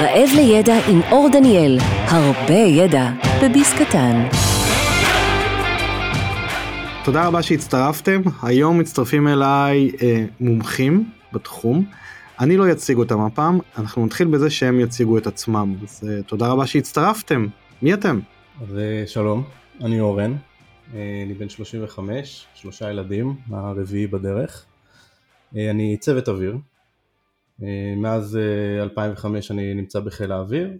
רעב לידע עם אור דניאל, הרבה ידע בביס קטן. תודה רבה שהצטרפתם, היום מצטרפים אליי אה, מומחים בתחום. אני לא אציג אותם הפעם, אנחנו נתחיל בזה שהם יציגו את עצמם. אז אה, תודה רבה שהצטרפתם. מי אתם? אז אה, שלום, אני אורן, אה, אני בן 35, שלושה ילדים, הרביעי בדרך. אה, אני צוות אוויר, מאז 2005 אני נמצא בחיל האוויר,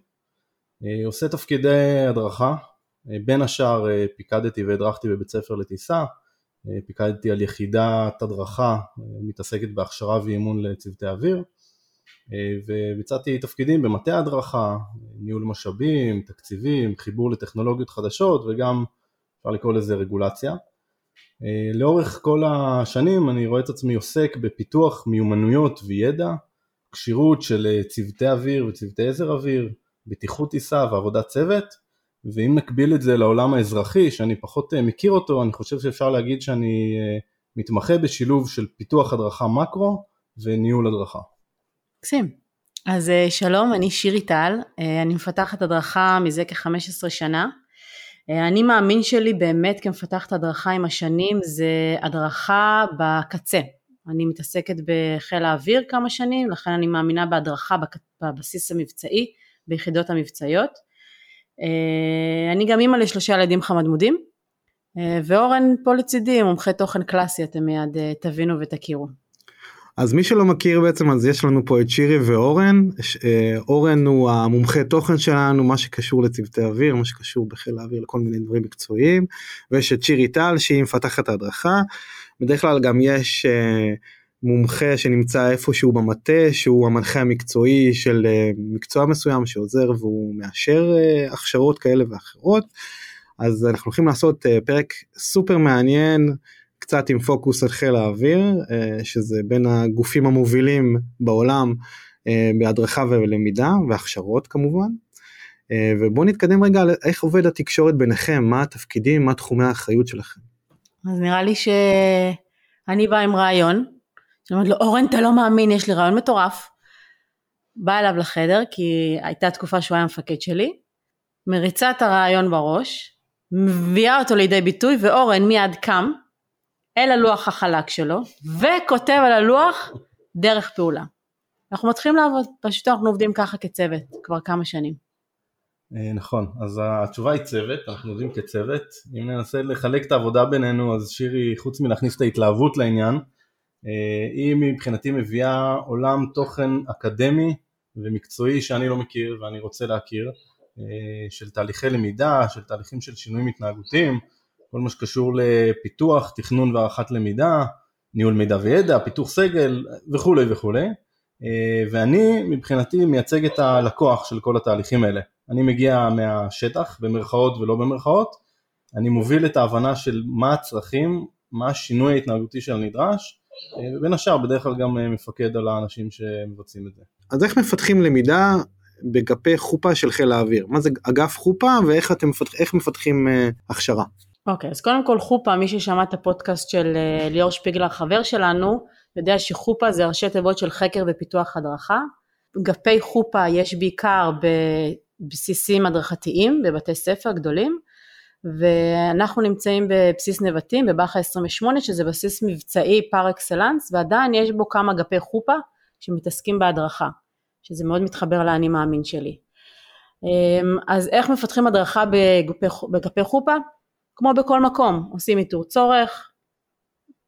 עושה תפקידי הדרכה, בין השאר פיקדתי והדרכתי בבית ספר לטיסה, פיקדתי על יחידת הדרכה מתעסקת בהכשרה ואימון לצוותי אוויר וביצעתי תפקידים במטה הדרכה, ניהול משאבים, תקציבים, חיבור לטכנולוגיות חדשות וגם אפשר לקרוא לזה רגולציה. לאורך כל השנים אני רואה את עצמי עוסק בפיתוח מיומנויות וידע כשירות של אה, צוותי אוויר וצוותי עזר אוויר, בטיחות טיסה ועבודת צוות, ואם נקביל את זה לעולם האזרחי שאני פחות אה, מכיר אותו, אני חושב שאפשר להגיד שאני אה, מתמחה בשילוב של פיתוח הדרכה מקרו וניהול הדרכה. מקסים. אז שלום, אני שירי טל, אני מפתחת הדרכה מזה כ-15 שנה. אני מאמין שלי באמת כמפתחת הדרכה עם השנים זה הדרכה בקצה, אני מתעסקת בחיל האוויר כמה שנים, לכן אני מאמינה בהדרכה בבסיס המבצעי, ביחידות המבצעיות. אה, אני גם אימא לשלושה ילדים חמדמודים, אה, ואורן פה לצידי, מומחה תוכן קלאסי, אתם מיד אה, תבינו ותכירו. אז מי שלא מכיר בעצם אז יש לנו פה את שירי ואורן, אורן הוא המומחה תוכן שלנו, מה שקשור לצוותי אוויר, מה שקשור בחיל האוויר לכל מיני דברים מקצועיים, ויש את שירי טל שהיא מפתחת ההדרכה, בדרך כלל גם יש uh, מומחה שנמצא איפשהו במטה שהוא המנחה המקצועי של uh, מקצוע מסוים שעוזר והוא מאשר uh, הכשרות כאלה ואחרות. אז אנחנו הולכים לעשות פרק סופר מעניין קצת עם פוקוס על חיל האוויר שזה בין הגופים המובילים בעולם בהדרכה ולמידה והכשרות כמובן. ובואו נתקדם רגע על איך עובד התקשורת ביניכם, מה התפקידים, מה תחומי האחריות שלכם. אז נראה לי שאני באה עם רעיון, אני אומרת לו אורן אתה לא מאמין יש לי רעיון מטורף, באה אליו לחדר כי הייתה תקופה שהוא היה המפקד שלי, מריצה את הרעיון בראש, מביאה אותו לידי ביטוי ואורן מיד קם אל הלוח החלק שלו וכותב על הלוח דרך פעולה. אנחנו מתחילים לעבוד, פשוט אנחנו עובדים ככה כצוות כבר כמה שנים. אה, נכון, אז התשובה היא צוות, אנחנו עובדים כצוות, אם ננסה לחלק את העבודה בינינו אז שירי חוץ מלהכניס את ההתלהבות לעניין, אה, היא מבחינתי מביאה עולם תוכן אקדמי ומקצועי שאני לא מכיר ואני רוצה להכיר, אה, של תהליכי למידה, של תהליכים של שינויים התנהגותיים, כל מה שקשור לפיתוח, תכנון והערכת למידה, ניהול מידע וידע, פיתוח סגל וכולי וכולי, ואני מבחינתי מייצג את הלקוח של כל התהליכים האלה. אני מגיע מהשטח, במרכאות ולא במרכאות, אני מוביל את ההבנה של מה הצרכים, מה השינוי ההתנהגותי של הנדרש, ובין השאר בדרך כלל גם מפקד על האנשים שמבצעים את זה. אז איך מפתחים למידה בגפי חופה של חיל האוויר? מה זה אגף חופה ואיך אתם מפתח, מפתחים uh, הכשרה? אוקיי, okay, אז קודם כל חופה, מי ששמע את הפודקאסט של uh, ליאור שפיגלר, חבר שלנו, יודע שחופה זה ראשי תיבות של חקר ופיתוח הדרכה. גפי חופה יש בעיקר בסיסים הדרכתיים בבתי ספר גדולים ואנחנו נמצאים בבסיס נבטים בבאחה 28 שזה בסיס מבצעי פר אקסלנס ועדיין יש בו כמה גפי חופה שמתעסקים בהדרכה שזה מאוד מתחבר לאני מאמין שלי. אמ, אז איך מפתחים הדרכה בגפי חופה? כמו בכל מקום, עושים איתור צורך,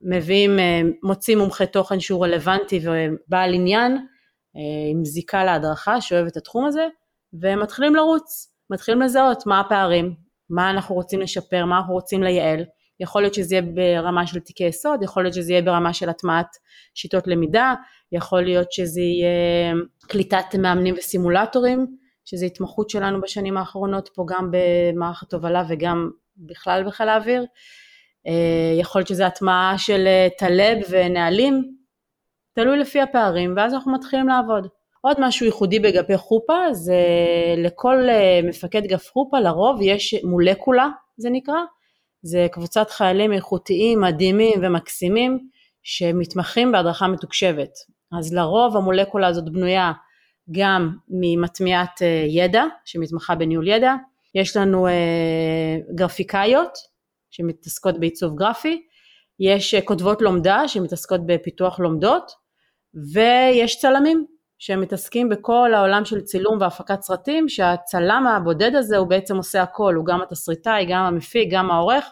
מביאים, אה, מוצאים מומחה תוכן שהוא רלוונטי ובעל עניין אה, עם זיקה להדרכה שאוהב את התחום הזה ומתחילים לרוץ, מתחילים לזהות מה הפערים, מה אנחנו רוצים לשפר, מה אנחנו רוצים לייעל, יכול להיות שזה יהיה ברמה של תיקי יסוד, יכול להיות שזה יהיה ברמה של הטמעת שיטות למידה, יכול להיות שזה יהיה קליטת מאמנים וסימולטורים, שזה התמחות שלנו בשנים האחרונות פה גם במערכת הובלה וגם בכלל בחיל האוויר, אה, יכול להיות שזה הטמעה של אה, טלב ונהלים, תלוי לפי הפערים ואז אנחנו מתחילים לעבוד. עוד משהו ייחודי בגפי חופה זה לכל אה, מפקד גף חופה לרוב יש מולקולה זה נקרא, זה קבוצת חיילים איכותיים מדהימים ומקסימים שמתמחים בהדרכה מתוקשבת, אז לרוב המולקולה הזאת בנויה גם ממטמיעת אה, ידע, שמתמחה בניהול ידע, יש לנו גרפיקאיות שמתעסקות בעיצוב גרפי, יש כותבות לומדה שמתעסקות בפיתוח לומדות, ויש צלמים שמתעסקים בכל העולם של צילום והפקת סרטים, שהצלם הבודד הזה הוא בעצם עושה הכל, הוא גם התסריטאי, גם המפיק, גם העורך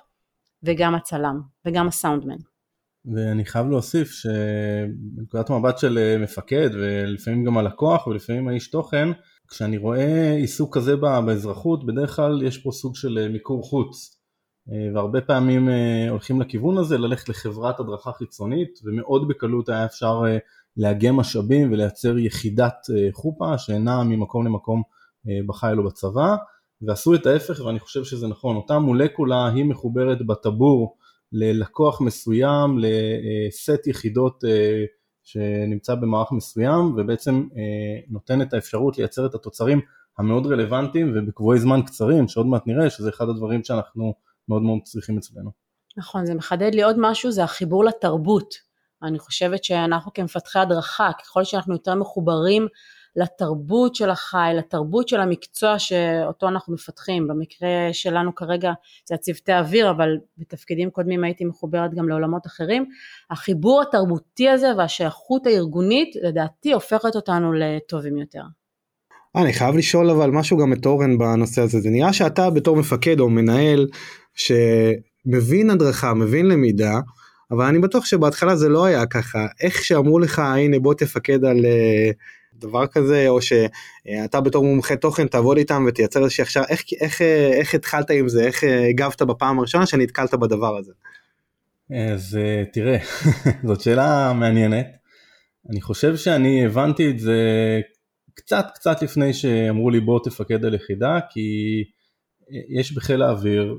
וגם הצלם וגם הסאונדמן. ואני חייב להוסיף שבנקודת מבט של אה, מפקד ולפעמים גם הלקוח ולפעמים האיש תוכן, כשאני רואה עיסוק כזה באזרחות, בדרך כלל יש פה סוג של אה, מיקור חוץ. אה, והרבה פעמים הולכים לכיוון הזה, ללכת לחברת הדרכה חיצונית, ומאוד בקלות היה אפשר לאגם משאבים ולייצר יחידת חופה שנעה ממקום למקום בחיל או בצבא, ועשו את ההפך ואני חושב שזה נכון, אותה מולקולה היא מחוברת בטבור ללקוח מסוים, לסט יחידות אה, שנמצא במערך מסוים ובעצם אה, נותן את האפשרות לייצר את התוצרים המאוד רלוונטיים ובקבועי זמן קצרים שעוד מעט נראה שזה אחד הדברים שאנחנו מאוד מאוד צריכים אצלנו. נכון, זה מחדד לי עוד משהו, זה החיבור לתרבות. אני חושבת שאנחנו כמפתחי הדרכה, ככל שאנחנו יותר מחוברים לתרבות של החי, לתרבות של המקצוע שאותו אנחנו מפתחים. במקרה שלנו כרגע זה הצוותי אוויר, אבל בתפקידים קודמים הייתי מחוברת גם לעולמות אחרים. החיבור התרבותי הזה והשייכות הארגונית לדעתי הופכת אותנו לטובים יותר. אני חייב לשאול אבל משהו גם את אורן בנושא הזה, זה נראה שאתה בתור מפקד או מנהל שמבין הדרכה, מבין למידה, אבל אני בטוח שבהתחלה זה לא היה ככה, איך שאמרו לך הנה בוא תפקד על אה, דבר כזה או שאתה בתור מומחה תוכן תעבוד איתם ותייצר איזושהי הכשרה. איך, איך, איך התחלת עם זה? איך הגבת בפעם הראשונה שנתקלת בדבר הזה. אז אה, תראה זאת שאלה מעניינת. אני חושב שאני הבנתי את זה קצת קצת לפני שאמרו לי בוא תפקד על יחידה כי יש בחיל האוויר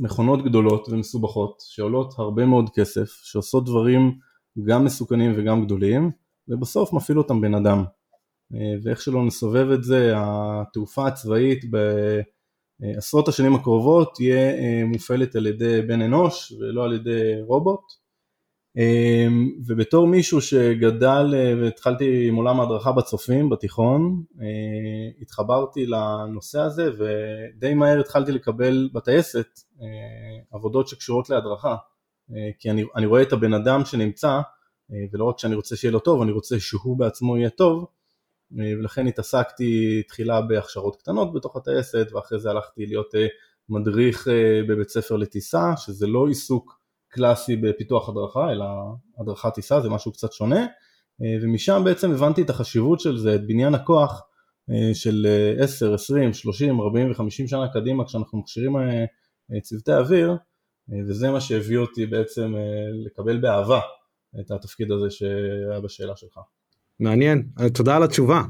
מכונות גדולות ומסובכות שעולות הרבה מאוד כסף שעושות דברים גם מסוכנים וגם גדולים ובסוף מפעיל אותם בן אדם אה, ואיך שלא נסובב את זה, התעופה הצבאית בעשרות השנים הקרובות תהיה אה, מופעלת על ידי בן אנוש ולא על ידי רובוט. אה, ובתור מישהו שגדל והתחלתי עם עולם ההדרכה בצופים בתיכון, התחברתי לנושא הזה ודי מהר התחלתי לקבל בטייסת עבודות שקשורות להדרכה. כי אני, אני רואה את הבן אדם שנמצא, ולא רק שאני רוצה שיהיה לו טוב, אני רוצה שהוא בעצמו יהיה טוב, אה, ולכן התעסקתי תחילה בהכשרות קטנות בתוך הטייסת ואחרי זה הלכתי להיות אה, מדריך אה, בבית ספר לטיסה שזה לא עיסוק קלאסי בפיתוח הדרכה אלא הדרכת טיסה זה משהו קצת שונה ומשם בעצם הבנתי את החשיבות של זה, את בניין הכוח של 10, 20, 30, 40 ו-50 שנה קדימה כשאנחנו מכשירים צוותי אוויר וזה מה שהביא אותי בעצם לקבל באהבה את התפקיד הזה שהיה בשאלה שלך. מעניין, תודה על התשובה.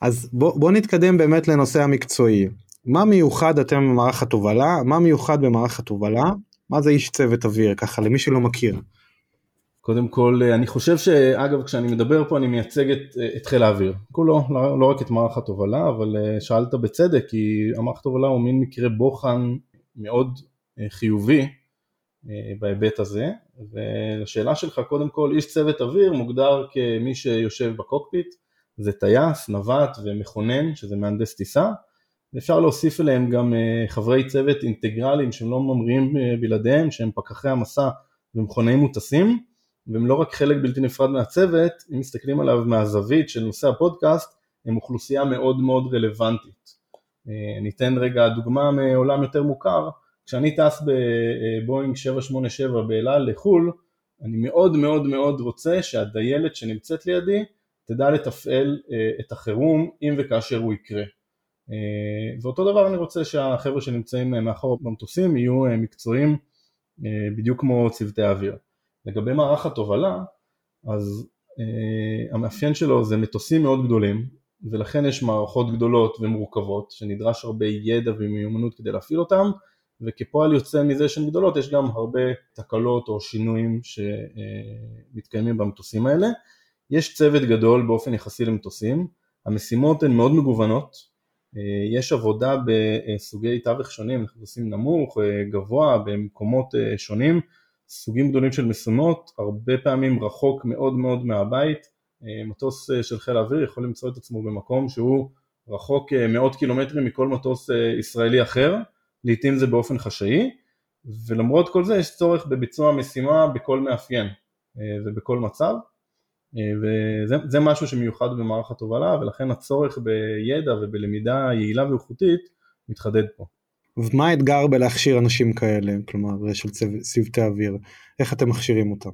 אז בוא, בוא נתקדם באמת לנושא המקצועי. מה מיוחד אתם במערך התובלה? מה מיוחד במערך התובלה? מה זה איש צוות אוויר? ככה למי שלא מכיר. קודם כל אני חושב שאגב כשאני מדבר פה אני מייצג את, את חיל האוויר כולו לא, לא רק את מערך התובלה אבל אה, שאלת בצדק כי המערך התובלה הוא מין מקרה בוחן מאוד אה, חיובי אה, בהיבט הזה ולשאלה שלך קודם כל איש צוות אוויר מוגדר כמי שיושב בקוקפיט זה טייס, נווט ומכונן שזה מהנדס טיסה ואפשר להוסיף אליהם גם אה, חברי צוות אינטגרליים שהם לא ממריאים אה, בלעדיהם שהם פקחי המסע ומכונאי מוטסים והם לא רק חלק בלתי נפרד מהצוות אם מסתכלים עליו מהזווית של נושא הפודקאסט הם אוכלוסייה מאוד מאוד רלוונטית ניתן רגע דוגמה מעולם יותר מוכר כשאני טס בבואינג 787 באלעל לחו"ל, אני מאוד מאוד מאוד רוצה שהדיילת שנמצאת לידי תדע לתפעל אה, את החירום אם וכאשר הוא יקרה. אה, ואותו דבר אני רוצה שהחבר'ה שנמצאים מאחור במטוסים יהיו אה, מקצועיים בדיוק כמו צוותי האוויר. לגבי מערך התובלה, אז המאפיין שלו זה מטוסים מאוד גדולים ולכן יש מערכות גדולות ומורכבות שנדרש הרבה ידע ומיומנות כדי להפעיל אותם וכפועל יוצא מזה שהן גדולות יש גם הרבה תקלות או שינויים שמתקיימים במטוסים האלה. יש צוות גדול באופן יחסי למטוסים, המשימות הן מאוד מגוונות, יש עבודה בסוגי תווך שונים, אנחנו עושים נמוך, גבוה, במקומות שונים, סוגים גדולים של משימות, הרבה פעמים רחוק מאוד מאוד מהבית, מטוס של חיל האוויר יכול למצוא את עצמו במקום שהוא רחוק מאות קילומטרים מכל מטוס ישראלי אחר, לעיתים זה באופן חשאי, ולמרות כל זה יש צורך בביצוע משימה בכל מאפיין ובכל מצב, וזה משהו שמיוחד במערך התובלה ולכן הצורך בידע ובלמידה יעילה ואיכותית מתחדד פה. ומה האתגר בלהכשיר אנשים כאלה, כלומר של צוותי אוויר, איך אתם מכשירים אותם?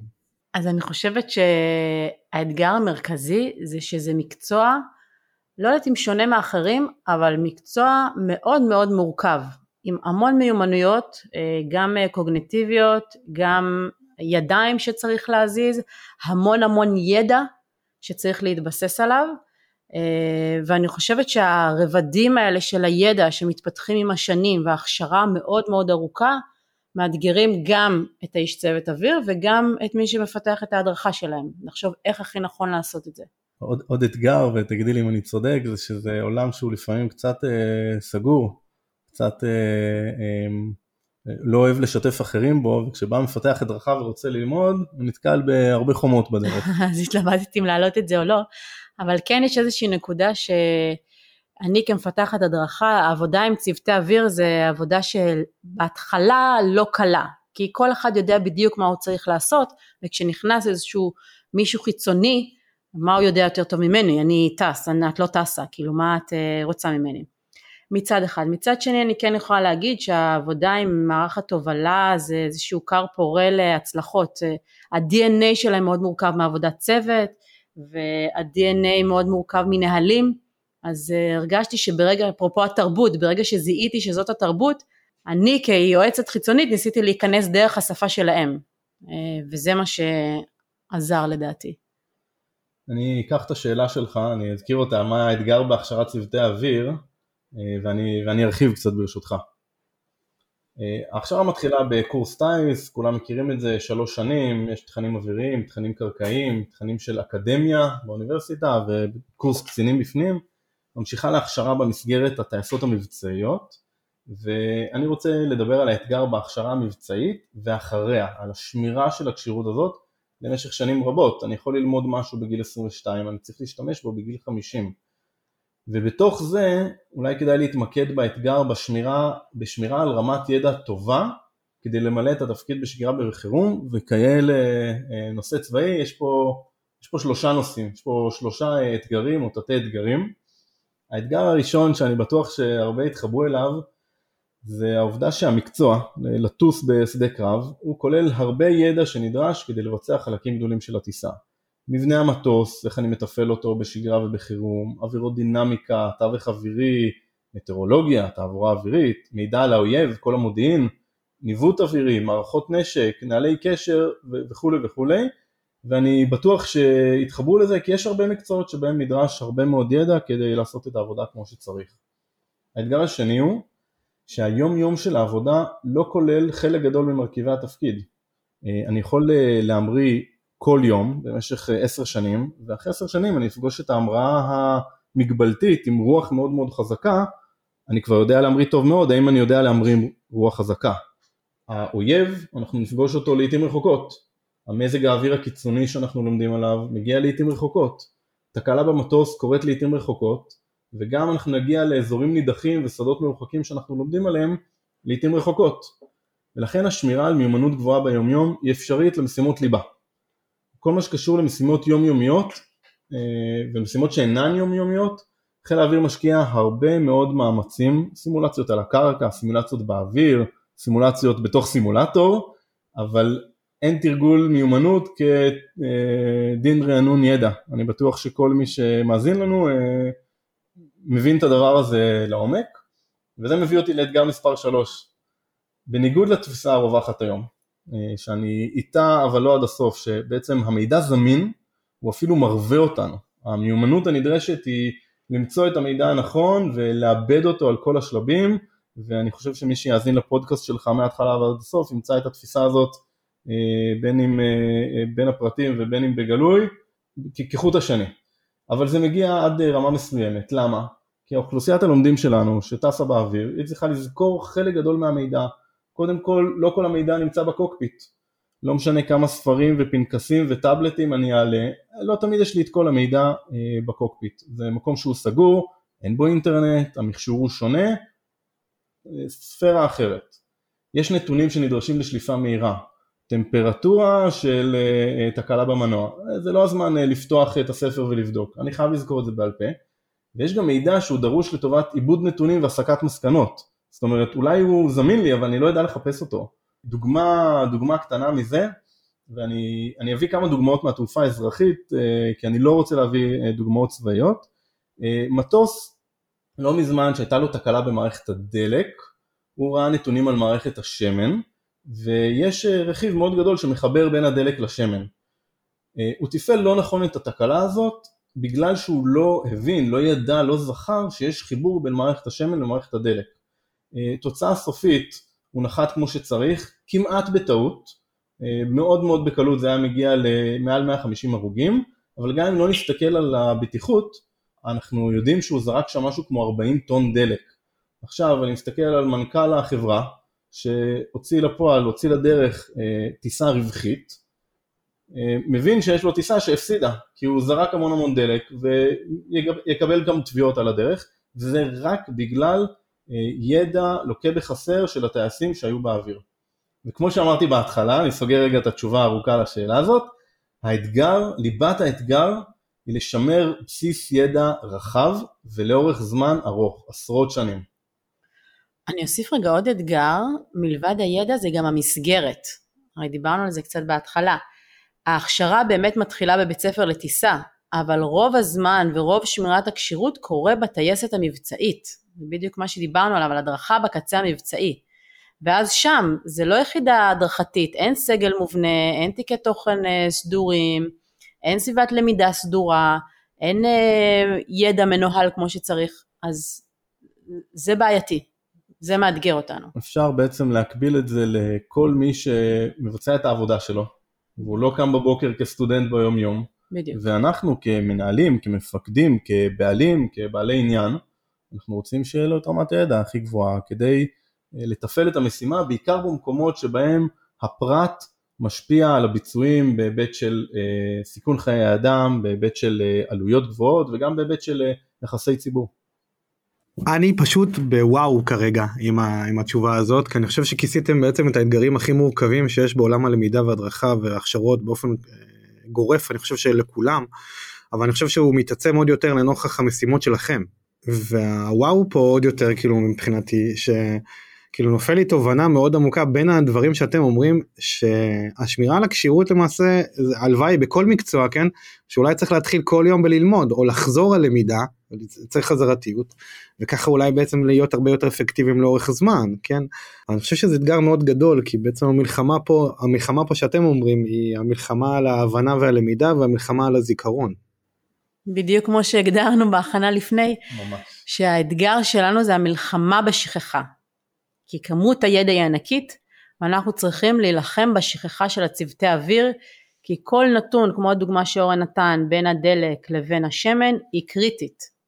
אז אני חושבת שהאתגר המרכזי זה שזה מקצוע, לא יודעת אם שונה מאחרים, אבל מקצוע מאוד מאוד מורכב, עם המון מיומנויות, אה, גם קוגנטיביות, גם ידיים שצריך להזיז, המון המון ידע שצריך להתבסס עליו, אה, ואני חושבת שהרבדים האלה של הידע שמתפתחים עם השנים וההכשרה המאוד מאוד ארוכה, מאתגרים גם את האיש צוות אוויר וגם את מי שמפתח את ההדרכה שלהם, לחשוב איך הכי נכון לעשות את זה. עוד, עוד אתגר, ותגידי לי אם אני צודק, זה שזה עולם שהוא לפעמים קצת אה, סגור, קצת אה, אה, לא אוהב לשתף אחרים בו, וכשבא מפתח הדרכה ורוצה ללמוד, הוא נתקל בהרבה חומות בדרך. אז התלבטתי אם להעלות את זה או לא, אבל כן יש איזושהי נקודה שאני כמפתחת הדרכה, העבודה עם צוותי אוויר זה עבודה שבהתחלה לא קלה, כי כל אחד יודע בדיוק מה הוא צריך לעשות, וכשנכנס איזשהו מישהו חיצוני, מה הוא יודע יותר טוב ממני, אני טס, את לא טסה, כאילו מה את אה, רוצה ממני. מצד אחד. מצד שני אני כן יכולה להגיד שהעבודה עם מערך התובלה זה איזשהו כר פורה להצלחות. ה-DNA שלהם מאוד מורכב מעבודת צוות וה-DNA מאוד מורכב מנהלים, אז אה, הרגשתי שברגע, אפרופו התרבות, ברגע שזיהיתי שזאת התרבות, אני כיועצת חיצונית ניסיתי להיכנס דרך השפה שלהם, אה, וזה מה שעזר לדעתי. אני אקח את השאלה שלך, אני אזכיר אותה, מה האתגר בהכשרת צוותי אוויר, ואני, ואני ארחיב קצת ברשותך. אה, ההכשרה מתחילה בקורס טייס, כולם מכירים את זה, שלוש שנים, יש תכנים אוויריים, תכנים קרקעיים, תכנים של אקדמיה באוניברסיטה וקורס קצינים בפנים, ממשיכה להכשרה במסגרת הטייסות המבצעיות, ואני רוצה לדבר על האתגר בהכשרה המבצעית ואחריה, על השמירה של הכשירות הזאת למשך שנים רבות, אני יכול ללמוד משהו בגיל 22, אני צריך להשתמש בו בגיל 50 ובתוך זה אולי כדאי להתמקד באתגר בשמירה, בשמירה על רמת ידע טובה כדי למלא את התפקיד בשגרה ובחירום וכאלה אה, נושא צבאי יש פה, יש פה שלושה נושאים, יש פה שלושה אתגרים או תתי אתגרים. האתגר הראשון שאני בטוח שהרבה יתחברו אליו זה העובדה שהמקצוע לטוס בשדה קרב הוא כולל הרבה ידע שנדרש כדי לבצע חלקים גדולים של הטיסה. מבנה המטוס, איך אני מתפעל אותו בשגרה ובחירום, אווירות דינמיקה, תווך אווירי, מטאורולוגיה, תעבורה אווירית, מידע על האויב, כל המודיעין, ניווט אווירי, מערכות נשק, נהלי קשר וכולי וכולי ואני בטוח שיתחברו לזה כי יש הרבה מקצועות שבהם נדרש הרבה מאוד ידע כדי לעשות את העבודה כמו שצריך. האתגר השני הוא שהיום יום של העבודה לא כולל חלק גדול ממרכיבי התפקיד. אה, אני יכול אה, להמריא כל יום במשך אה, עשר שנים, ואחרי עשר שנים אני אפגוש את ההמראה המגבלתית עם רוח מאוד מאוד חזקה, אני כבר יודע להמריא טוב מאוד, האם אני יודע להמריא עם רוח חזקה. האויב, אנחנו נפגוש אותו לעיתים רחוקות. המזג האוויר הקיצוני שאנחנו לומדים עליו מגיע לעיתים רחוקות. תקלה במטוס קורית לעיתים רחוקות, וגם אנחנו נגיע לאזורים נידחים ושדות מרוחקים שאנחנו לומדים עליהם לעיתים רחוקות. ולכן השמירה על מיומנות גבוהה ביומיום היא אפשרית למשימות ליבה. כל מה שקשור למשימות יומיומיות אה, ומשימות שאינן יומיומיות, חיל האוויר משקיע הרבה מאוד מאמצים, סימולציות על הקרקע, סימולציות באוויר, סימולציות בתוך סימולטור, אבל אין תרגול מיומנות כדין רענון ידע. אני בטוח שכל מי שמאזין לנו אה, מבין את הדבר הזה לעומק, וזה מביא אותי לאתגר מספר 3. בניגוד לתפיסה הרווחת היום, אה, שאני איתה אבל לא עד הסוף, שבעצם המידע זמין, הוא אפילו מרווה אותנו. המיומנות הנדרשת היא למצוא את המידע הנכון ולעבד אותו על כל השלבים, ואני חושב שמי שיאזין לפודקאסט שלך מההתחלה ועד הסוף ימצא את התפיסה הזאת אה, בין אם אה, בין הפרטים ובין אם בגלוי כחוט השני. אבל זה מגיע עד רמה מסוימת, למה? כי אוכלוסיית הלומדים שלנו שטסה באוויר היא צריכה לזכור חלק גדול מהמידע קודם כל לא כל המידע נמצא בקוקפיט, לא משנה כמה ספרים ופנקסים וטאבלטים אני אעלה, לא תמיד יש לי את כל המידע אה, בקוקפיט. זה מקום שהוא סגור, אין בו אינטרנט, המכשור הוא שונה, אה, ספירה אחרת. יש נתונים שנדרשים לשליפה מהירה, טמפרטורה של אה, תקלה במנוע, זה לא הזמן לפתוח את הספר ולבדוק, אני חייב לזכור את זה בעל פה. ויש גם מידע שהוא דרוש לטובת עיבוד נתונים והסקת מסקנות. זאת אומרת, אולי הוא זמין לי, אבל אני לא יודע לחפש אותו. דוגמה, דוגמה קטנה מזה, ואני אביא כמה דוגמאות מהתעופה האזרחית, אה, כי אני לא רוצה להביא אה, דוגמאות צבאיות. אה, מטוס, לא מזמן שהייתה לו תקלה במערכת הדלק, הוא ראה נתונים על מערכת השמן, ויש רכיב מאוד גדול שמחבר בין הדלק לשמן. הוא תפעל לא נכון את התקלה הזאת, בגלל שהוא לא הבין, לא ידע, לא זכר שיש חיבור בין מערכת השמן למערכת הדלק. תוצאה סופית, הוא נחת כמו שצריך, כמעט בטעות, אה, מאוד מאוד בקלות זה היה מגיע למעל 150 הרוגים, אבל גם אם לא נסתכל על הבטיחות, אנחנו יודעים שהוא זרק שם משהו כמו 40 טון דלק. עכשיו אני מסתכל על מנכ"ל החברה, שהוציא לפועל, הוציא לדרך אה, טיסה רווחית, אה, מבין שיש לו טיסה שהפסידה, כי הוא זרק המון המון דלק ויקבל גם תביעות על הדרך, וזה רק בגלל ידע לוקה בחסר של הטייסים שהיו באוויר. וכמו שאמרתי בהתחלה, אני סוגר רגע את התשובה הארוכה לשאלה הזאת, האתגר, ליבת האתגר היא לשמר בסיס ידע רחב ולאורך זמן ארוך, עשרות שנים. אני אוסיף רגע עוד אתגר, מלבד הידע זה גם המסגרת. הרי דיברנו על זה קצת בהתחלה. ההכשרה באמת מתחילה בבית ספר לטיסה, אבל רוב הזמן ורוב שמירת הכשירות קורה בטייסת המבצעית. זה בדיוק מה שדיברנו עליו, על הדרכה בקצה המבצעי. ואז שם, זה לא יחידה הדרכתית, אין סגל מובנה, אין תיקי תוכן אה, סדורים, אין סביבת למידה סדורה, אין אה, ידע מנוהל כמו שצריך, אז זה בעייתי, זה מאתגר אותנו. אפשר בעצם להקביל את זה לכל מי שמבצע את העבודה שלו, והוא לא קם בבוקר כסטודנט ביום יום, בדיוק. ואנחנו כמנהלים, כמפקדים, כבעלים, כבעלי עניין, אנחנו רוצים שיהיה לו את רמת הידע הכי גבוהה כדי אה, לתפעל את המשימה, בעיקר במקומות שבהם הפרט משפיע על הביצועים בהיבט של אה, סיכון חיי האדם, בהיבט של אה, עלויות גבוהות וגם בהיבט של אה, יחסי ציבור. אני פשוט בוואו כרגע עם, ה, עם התשובה הזאת כי אני חושב שכיסיתם בעצם את האתגרים הכי מורכבים שיש בעולם הלמידה והדרכה והכשרות באופן אה, גורף אני חושב שלכולם אבל אני חושב שהוא מתעצם עוד יותר לנוכח המשימות שלכם והוואו פה עוד יותר כאילו מבחינתי שכאילו נופל לי תובנה מאוד עמוקה בין הדברים שאתם אומרים שהשמירה על הכשירות למעשה הלוואי בכל מקצוע כן שאולי צריך להתחיל כל יום בללמוד או לחזור על למידה צריך חזרתיות וככה אולי בעצם להיות הרבה יותר אפקטיביים לאורך זמן כן אני חושב שזה אתגר מאוד גדול כי בעצם המלחמה פה המלחמה פה שאתם אומרים היא המלחמה על ההבנה והלמידה והמלחמה על הזיכרון. בדיוק כמו שהגדרנו בהכנה לפני, ממש. שהאתגר שלנו זה המלחמה בשכחה. כי כמות הידע היא ענקית, ואנחנו צריכים להילחם בשכחה של הצוותי אוויר, כי כל נתון, כמו הדוגמה שאורן נתן, בין הדלק לבין השמן, היא קריטית.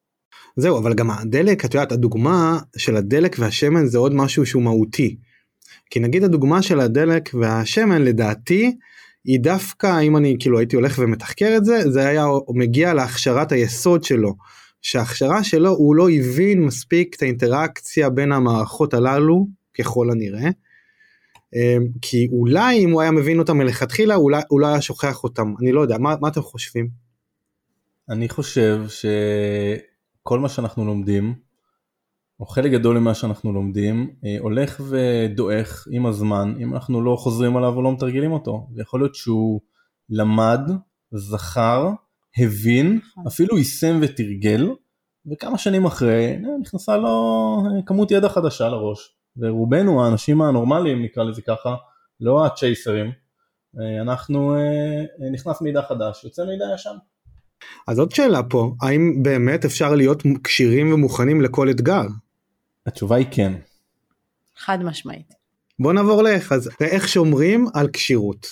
זהו, אבל גם הדלק, את יודעת, הדוגמה של הדלק והשמן זה עוד משהו שהוא מהותי. כי נגיד הדוגמה של הדלק והשמן, לדעתי, היא דווקא אם אני כאילו הייתי הולך ומתחקר את זה זה היה מגיע להכשרת היסוד שלו שההכשרה שלו הוא לא הבין מספיק את האינטראקציה בין המערכות הללו ככל הנראה. אמ, כי אולי אם הוא היה מבין אותם מלכתחילה אולי הוא לא היה שוכח אותם אני לא יודע מה, מה אתם חושבים. אני חושב שכל מה שאנחנו לומדים או חלק גדול ממה שאנחנו לומדים אה, הולך ודועך עם הזמן אם אנחנו לא חוזרים עליו או לא מתרגלים אותו. יכול להיות שהוא למד, זכר, הבין, נכון. אפילו יישם ותרגל, וכמה שנים אחרי אה, נכנסה לו אה, כמות ידע חדשה לראש. ורובנו האנשים הנורמליים נקרא לזה ככה, לא הצ'ייסרים, אנחנו נכנס מידע חדש, יוצא מידע ישן. אז עוד שאלה פה, האם באמת אפשר להיות כשירים ומוכנים לכל אתגר? התשובה היא כן. חד משמעית. בוא נעבור לאיך, אז איך שומרים על כשירות.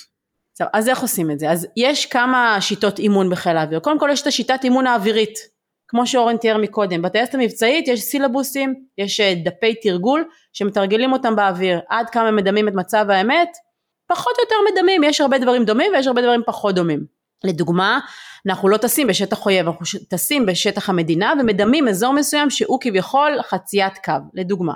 טוב, אז איך עושים את זה? אז יש כמה שיטות אימון בחיל האוויר. קודם כל יש את השיטת אימון האווירית, כמו שאורן תיאר מקודם. בטייסת המבצעית יש סילבוסים, יש אה, דפי תרגול שמתרגלים אותם באוויר. עד כמה מדמים את מצב האמת, פחות או יותר מדמים, יש הרבה דברים דומים ויש הרבה דברים פחות דומים. לדוגמה, אנחנו לא טסים בשטח אויב, אנחנו טסים בשטח המדינה ומדמים אזור מסוים שהוא כביכול חציית קו, לדוגמה.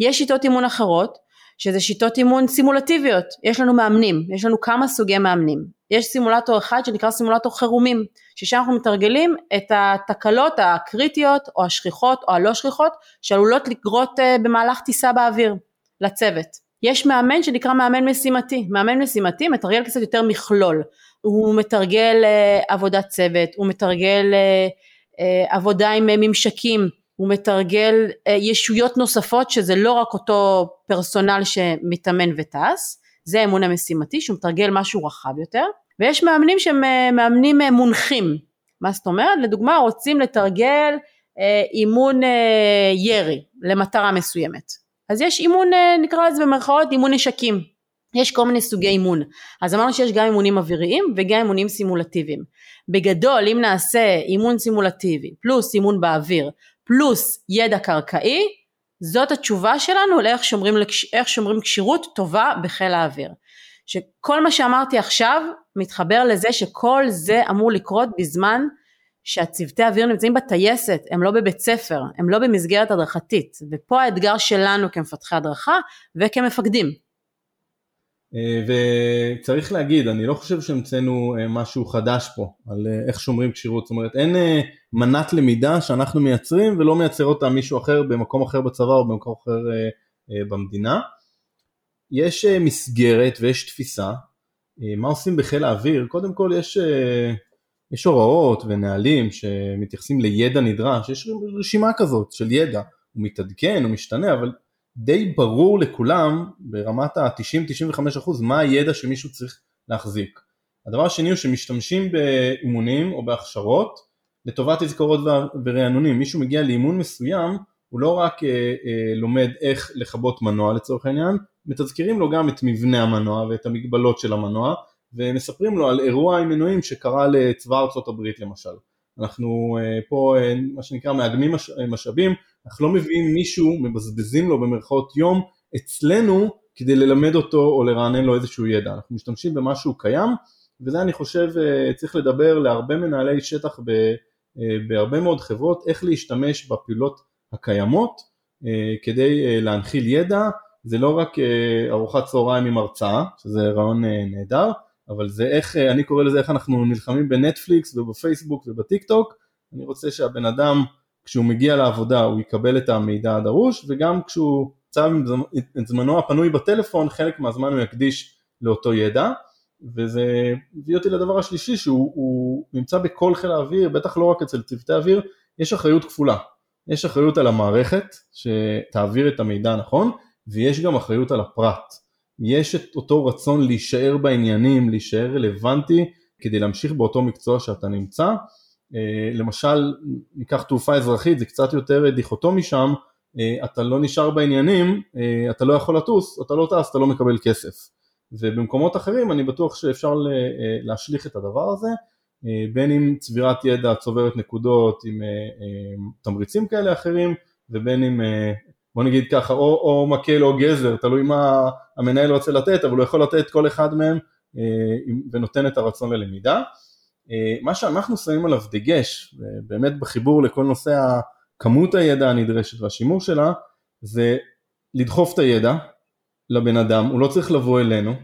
יש שיטות אימון אחרות, שזה שיטות אימון סימולטיביות, יש לנו מאמנים, יש לנו כמה סוגי מאמנים. יש סימולטור אחד שנקרא סימולטור חירומים, ששם אנחנו מתרגלים את התקלות הקריטיות או השכיחות או הלא שכיחות שעלולות לקרות אה, במהלך טיסה באוויר לצוות. יש מאמן שנקרא מאמן משימתי, מאמן משימתי מתרגל קצת יותר מכלול, הוא מתרגל אה, עבודת צוות, הוא מתרגל אה, עבודה עם ממשקים, הוא מתרגל ישויות נוספות שזה לא רק אותו פרסונל שמתאמן וטס, זה האמון המשימתי שהוא מתרגל משהו רחב יותר, ויש מאמנים שהם מאמנים מונחים, מה זאת אומרת? לדוגמה רוצים לתרגל אימון ירי למטרה מסוימת, אז יש אימון, אה, נקרא לזה במרכאות, אימון נשקים. יש כל מיני סוגי אימון. אז אמרנו שיש גם אימונים אוויריים וגם אימונים סימולטיביים. בגדול, אם נעשה אימון סימולטיבי, פלוס אימון באוויר, פלוס ידע קרקעי, זאת התשובה שלנו לאיך שומרים, שומרים כשירות טובה בחיל האוויר. שכל מה שאמרתי עכשיו מתחבר לזה שכל זה אמור לקרות בזמן שהצוותי האוויר נמצאים בטייסת, הם לא בבית ספר, הם לא במסגרת הדרכתית, ופה האתגר שלנו כמפתחי הדרכה וכמפקדים. אה, וצריך להגיד, אני לא חושב שהמצאנו אה, משהו חדש פה על אה, איך שומרים כשירות, זאת אומרת אין מנת למידה שאנחנו מייצרים ולא מייצר אותה מישהו אחר במקום אחר בצבא או במקום אחר במדינה. יש מסגרת ויש תפיסה, מה עושים בחיל האוויר? קודם כל יש יש הוראות ונהלים שמתייחסים לידע נדרש, יש רשימה כזאת של ידע, הוא מתעדכן, הוא משתנה, אבל די ברור לכולם ברמת ה-90-95% מה הידע שמישהו צריך להחזיק. הדבר השני הוא שמשתמשים באימונים או בהכשרות לטובת תזכורות ורענונים, מישהו מגיע לאימון מסוים הוא לא רק אה, אה, לומד איך לכבות מנוע לצורך העניין, מתזכירים לו גם את מבנה המנוע ואת המגבלות של המנוע ומספרים לו על אירוע עם מנועים שקרה לצבא ארצות הברית למשל. אנחנו אה, פה אה, מה שנקרא מאגמים מש, אה, משאבים, אנחנו לא מביאים מישהו, מבזבזים לו במרכאות יום אצלנו כדי ללמד אותו או לרענן לו איזשהו ידע, אנחנו משתמשים במשהו קיים וזה אני חושב צריך לדבר להרבה מנהלי שטח ב, בהרבה מאוד חברות איך להשתמש בפעולות הקיימות כדי להנחיל ידע, זה לא רק ארוחת צהריים עם הרצאה, שזה רעיון נהדר, אבל זה איך, אה, אני קורא לזה איך אנחנו נלחמים בנטפליקס ובפייסבוק ובטיק טוק, אני רוצה שהבן אדם כשהוא מגיע לעבודה הוא יקבל את המידע הדרוש וגם כשהוא שם את זמנו הפנוי בטלפון חלק מהזמן הוא יקדיש לאותו ידע וזה הביא אותי לדבר השלישי שהוא נמצא בכל חיל האוויר, בטח לא רק אצל צוותי אוויר, יש אחריות כפולה, יש אחריות על המערכת שתעביר את המידע הנכון ויש גם אחריות על הפרט יש את אותו רצון להישאר בעניינים, להישאר רלוונטי כדי להמשיך באותו מקצוע שאתה נמצא. אה, למשל, ניקח תעופה אזרחית, זה קצת יותר דיכוטומי שם, אה, אתה לא נשאר בעניינים, אה, אתה לא יכול לטוס, אתה לא טס, אתה לא מקבל כסף. ובמקומות אחרים אני בטוח שאפשר להשליך את הדבר הזה, בין אם צבירת ידע צוברת נקודות עם תמריצים כאלה אחרים, ובין אם בוא נגיד ככה, או, או מקל או גזר, תלוי מה המנהל רוצה לתת, אבל הוא יכול לתת כל אחד מהם ונותן את הרצון ללמידה. אה, מה שאנחנו שמים עליו דגש, באמת בחיבור לכל נושא כמות הידע הנדרשת והשימוש שלה, זה לדחוף את הידע לבן אדם, הוא לא צריך לבוא אלינו,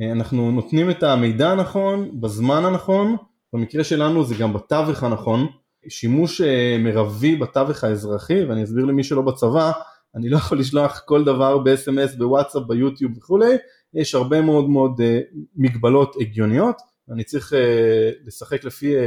אה, אנחנו נותנים את המידע הנכון, בזמן הנכון, במקרה שלנו זה גם בתווך הנכון, שימוש מרבי בתווך האזרחי, ואני אסביר למי שלא בצבא, אני לא יכול לשלוח כל דבר ב-SMS, בוואטסאפ, ביוטיוב וכולי, יש הרבה מאוד מאוד מגבלות הגיוניות, אני צריך uh, לשחק לפי uh,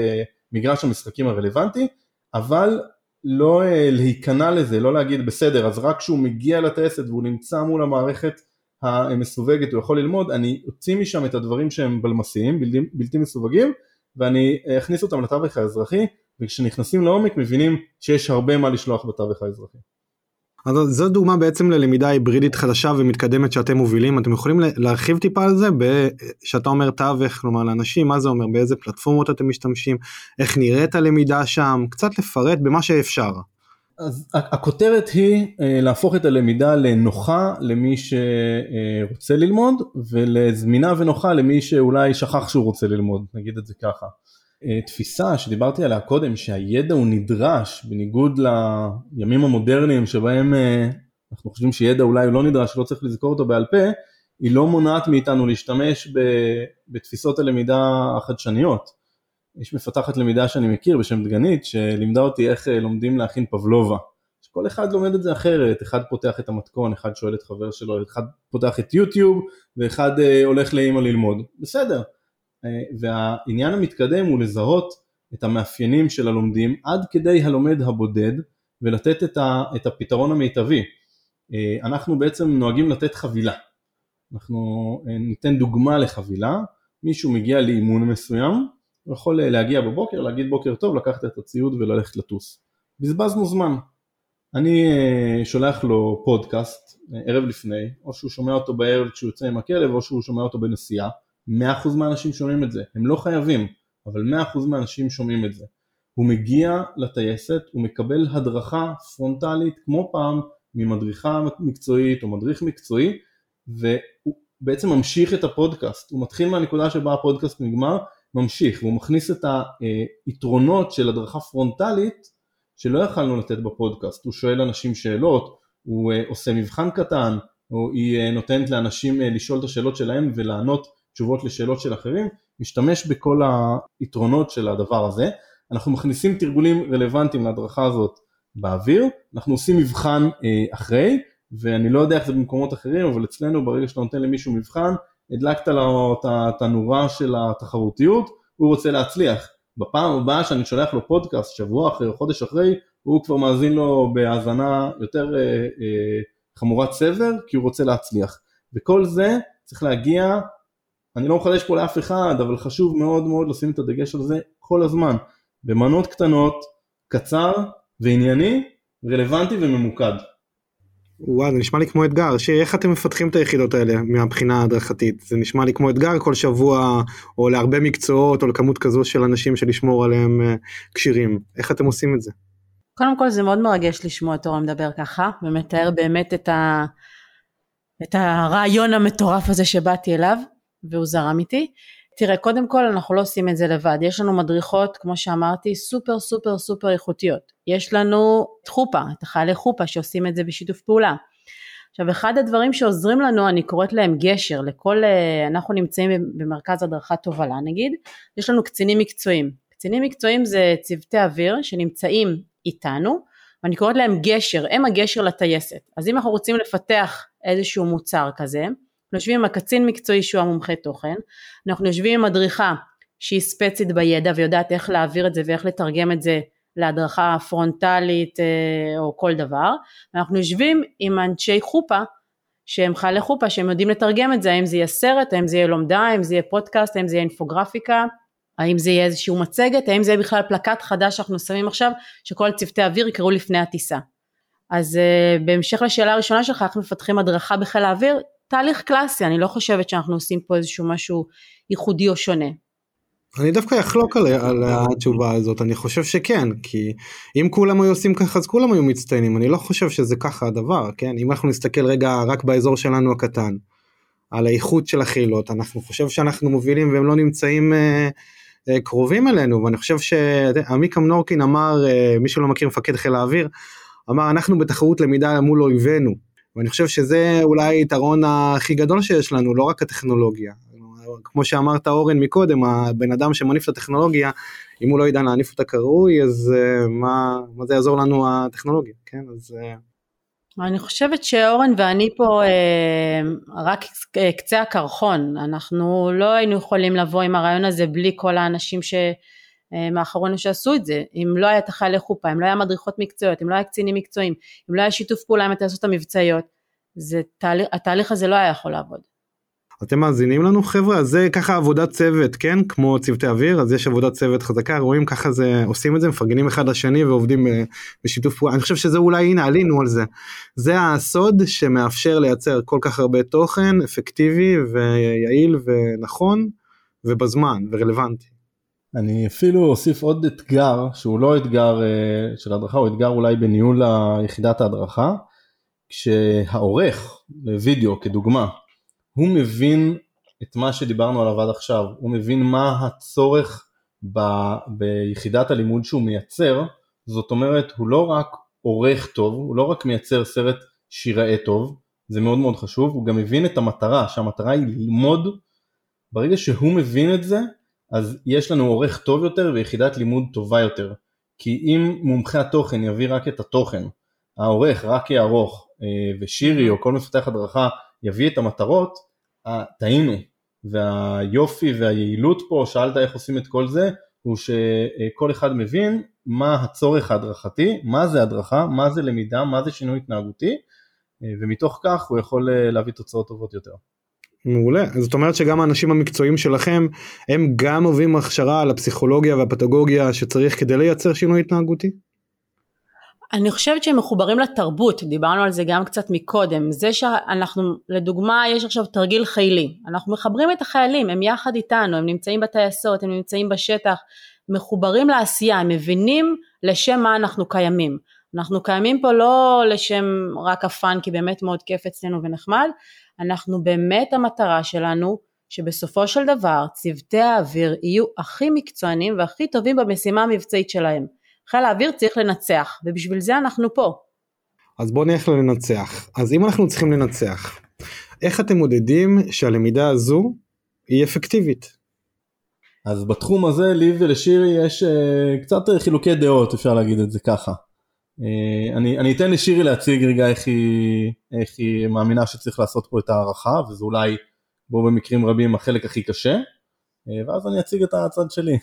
מגרש המשחקים הרלוונטי, אבל לא uh, להיכנע לזה, לא להגיד בסדר, אז רק כשהוא מגיע לטייסת והוא נמצא מול המערכת המסווגת הוא יכול ללמוד, אני אוציא משם את הדברים שהם בלמסיים, בלתי, בלתי מסווגים, ואני אכניס אותם לתווך האזרחי, וכשנכנסים לעומק מבינים שיש הרבה מה לשלוח בתווך האזרחי. אז זו דוגמה בעצם ללמידה היברידית חדשה ומתקדמת שאתם מובילים אתם יכולים להרחיב טיפה על זה שאתה אומר תווך כלומר לאנשים מה זה אומר באיזה פלטפורמות אתם משתמשים איך נראית הלמידה שם קצת לפרט במה שאפשר. אז הכותרת היא אה, להפוך את הלמידה לנוחה למי שרוצה ללמוד ולזמינה ונוחה למי שאולי שכח שהוא רוצה ללמוד, נגיד את זה ככה. אה, תפיסה שדיברתי עליה קודם שהידע הוא נדרש בניגוד לימים המודרניים שבהם אה, אנחנו חושבים שידע אולי הוא לא נדרש, לא צריך לזכור אותו בעל פה, היא לא מונעת מאיתנו להשתמש בתפיסות הלמידה החדשניות. יש מפתחת למידה שאני מכיר בשם דגנית שלימדה אותי איך אה, לומדים להכין פבלובה. כל אחד לומד את זה אחרת, אחד פותח את המתכון, אחד שואל את חבר שלו, אחד פותח את יוטיוב ואחד הולך לאימא ללמוד, בסדר. אה, והעניין המתקדם הוא לזהות את המאפיינים של הלומדים עד כדי הלומד הבודד ולתת את, ה, את הפתרון המיטבי. אנחנו בעצם נוהגים לתת חבילה. אנחנו ניתן דוגמה לחבילה, מישהו מגיע לאימון מסוים, הוא יכול אה, להגיע בבוקר, להגיד בוקר טוב, לקחת את הציוד וללכת לטוס. בזבזנו זמן. אני אה, שולח לו פודקאסט אה, ערב לפני, או שהוא שומע אותו בערב כשהוא יוצא עם הכלב, או שהוא שומע אותו בנסיעה. 100% מהאנשים שומעים את זה, הם לא חייבים, אבל 100% מהאנשים שומעים את זה. הוא מגיע לטייסת, הוא מקבל הדרכה פרונטלית כמו פעם ממדריכה מקצועית או מדריך מקצועי, והוא בעצם ממשיך את הפודקאסט, הוא מתחיל מהנקודה שבה הפודקאסט נגמר ממשיך והוא מכניס את היתרונות של הדרכה פרונטלית שלא יכלנו לתת בפודקאסט, הוא שואל אנשים שאלות, הוא אה, עושה מבחן קטן, או היא אה, נותנת לאנשים אה, לשאול את השאלות שלהם ולענות תשובות לשאלות של אחרים, משתמש בכל היתרונות של הדבר הזה. אנחנו מכניסים תרגולים רלוונטיים להדרכה הזאת באוויר, אנחנו עושים מבחן אחרי, ואני לא יודע איך זה במקומות אחרים, אבל אצלנו ברגע שאתה נותן למישהו מבחן, הדלקת לו את הנורה של התחרותיות, הוא רוצה להצליח. בפעם הבאה שאני שולח לו פודקאסט, שבוע אחרי או חודש אחרי, הוא כבר מאזין לו בהאזנה יותר אה, אה, חמורת סבר, כי הוא רוצה להצליח. וכל זה צריך להגיע, אני לא מחדש פה לאף אחד, אבל חשוב מאוד מאוד לשים את הדגש על זה כל הזמן. במנות קטנות, קצר וענייני, רלוונטי וממוקד. וואו זה נשמע לי כמו אתגר שיר איך אתם מפתחים את היחידות האלה מהבחינה ההדרכתית זה נשמע לי כמו אתגר כל שבוע או להרבה מקצועות או לכמות כזו של אנשים שלשמור עליהם אה, כשירים איך אתם עושים את זה. קודם כל זה מאוד מרגש לשמוע את אורן מדבר ככה ומתאר באמת את, ה... את הרעיון המטורף הזה שבאתי אליו והוא זרם איתי. תראה קודם כל אנחנו לא עושים את זה לבד. יש לנו מדריכות כמו שאמרתי סופר סופר סופר איכותיות. יש לנו את חופה את החיילי חופה שעושים את זה בשיתוף פעולה. עכשיו אחד הדברים שעוזרים לנו אני קוראת להם גשר לכל אה, אנחנו נמצאים במרכז הדרכת תובלה נגיד. יש לנו קצינים מקצועיים. קצינים מקצועיים זה צוותי אוויר שנמצאים איתנו ואני קוראת להם גשר. הם הגשר לטייסת. אז אם אנחנו רוצים לפתח איזשהו מוצר כזה אנחנו יושבים עם הקצין מקצועי שהוא המומחה תוכן, אנחנו יושבים עם מדריכה שהיא ספצית בידע ויודעת איך להעביר את זה ואיך לתרגם את זה להדרכה פרונטלית אה, או כל דבר, ואנחנו יושבים עם אנשי חופה שהם חיילי חופה שהם יודעים לתרגם את זה, האם זה יהיה סרט, האם זה יהיה לומדה, האם זה יהיה פודקאסט, האם זה יהיה אינפוגרפיקה, האם זה יהיה איזשהו מצגת, האם זה יהיה בכלל פלקט חדש שאנחנו שמים עכשיו, שכל צוותי אוויר יקראו לפני הטיסה. אז uh, בהמשך לשאלה הראשונה שלך, איך מפתחים הדרכה בחיל האוויר, תהליך קלאסי, אני לא חושבת שאנחנו עושים פה איזשהו משהו ייחודי או שונה. אני דווקא אחלוק על, על התשובה הזאת, אני חושב שכן, כי אם כולם היו עושים ככה אז כולם היו מצטיינים, אני לא חושב שזה ככה הדבר, כן? אם אנחנו נסתכל רגע רק באזור שלנו הקטן, על האיכות של החילות, אנחנו חושב שאנחנו מובילים והם לא נמצאים אה, אה, קרובים אלינו, ואני חושב שעמיקם נורקין אמר, אה, מי שלא מכיר מפקד חיל האוויר, אמר אנחנו בתחרות למידה מול אויבינו, ואני חושב שזה אולי היתרון הכי גדול שיש לנו, לא רק הטכנולוגיה. כמו שאמרת אורן מקודם, הבן אדם שמניף את הטכנולוגיה, אם הוא לא ידע להניף אותה כראוי, אז uh, מה, מה זה יעזור לנו הטכנולוגיה, כן? אז... Uh... אני חושבת שאורן ואני פה אה, רק קצה הקרחון, אנחנו לא היינו יכולים לבוא עם הרעיון הזה בלי כל האנשים ש... מאחורינו שעשו את זה, אם לא היה את החיילי חופה, אם לא היה מדריכות מקצועיות, אם לא היה קצינים מקצועיים, אם לא היה שיתוף פעולה עם הטייסות המבצעיות, זה תהליך, התהליך הזה לא היה יכול לעבוד. אתם מאזינים לנו חבר'ה? זה ככה עבודת צוות כן? כמו צוותי אוויר אז יש עבודת צוות חזקה רואים ככה זה עושים את זה מפרגנים אחד לשני ועובדים אה, בשיתוף פעולה. אני חושב שזה אולי הנה עלינו על זה. זה הסוד שמאפשר לייצר כל כך הרבה תוכן אפקטיבי ויעיל ונכון ובזמן ורלוונטי. אני אפילו אוסיף עוד אתגר שהוא לא אתגר uh, של הדרכה, הוא אתגר אולי בניהול יחידת ההדרכה, כשהעורך לוידאו כדוגמה, הוא מבין את מה שדיברנו עליו עד עכשיו, הוא מבין מה הצורך ב, ביחידת הלימוד שהוא מייצר, זאת אומרת הוא לא רק עורך טוב, הוא לא רק מייצר סרט שיראה טוב, זה מאוד מאוד חשוב, הוא גם מבין את המטרה, שהמטרה היא ללמוד, ברגע שהוא מבין את זה, אז יש לנו עורך טוב יותר ויחידת לימוד טובה יותר. כי אם מומחה התוכן יביא רק את התוכן, העורך רק יערוך, אה, ושירי או כל מפתח הדרכה יביא את המטרות, טעינו. והיופי והיעילות פה, שאלת איך עושים את כל זה, הוא שכל אחד מבין מה הצורך ההדרכתי, מה זה הדרכה, מה זה למידה, מה זה שינוי התנהגותי, ומתוך כך הוא יכול אה, להביא תוצאות טובות יותר. מעולה זאת אומרת שגם האנשים המקצועיים שלכם הם גם עוברים הכשרה על הפסיכולוגיה והפדגוגיה שצריך כדי לייצר שינוי התנהגותי? אני חושבת שהם מחוברים לתרבות, דיברנו על זה גם קצת מקודם, זה שאנחנו, לדוגמה יש עכשיו תרגיל חילי, אנחנו מחברים את החיילים, הם יחד איתנו, הם נמצאים בטייסות, הם נמצאים בשטח, מחוברים לעשייה, הם מבינים לשם מה אנחנו קיימים. אנחנו קיימים פה לא לשם רק הפאן כי באמת מאוד כיף אצלנו ונחמד, אנחנו באמת המטרה שלנו שבסופו של דבר צוותי האוויר יהיו הכי מקצוענים והכי טובים במשימה המבצעית שלהם. חיל האוויר צריך לנצח ובשביל זה אנחנו פה. אז בואו נלך לנצח. אז אם אנחנו צריכים לנצח, איך אתם מודדים שהלמידה הזו היא אפקטיבית? אז בתחום הזה לי ולשירי יש uh, קצת חילוקי דעות אפשר להגיד את זה ככה. Uh, אני, אני אתן לשירי להציג רגע איך היא, איך היא מאמינה שצריך לעשות פה את ההערכה וזה אולי בו במקרים רבים החלק הכי קשה uh, ואז אני אציג את הצד שלי.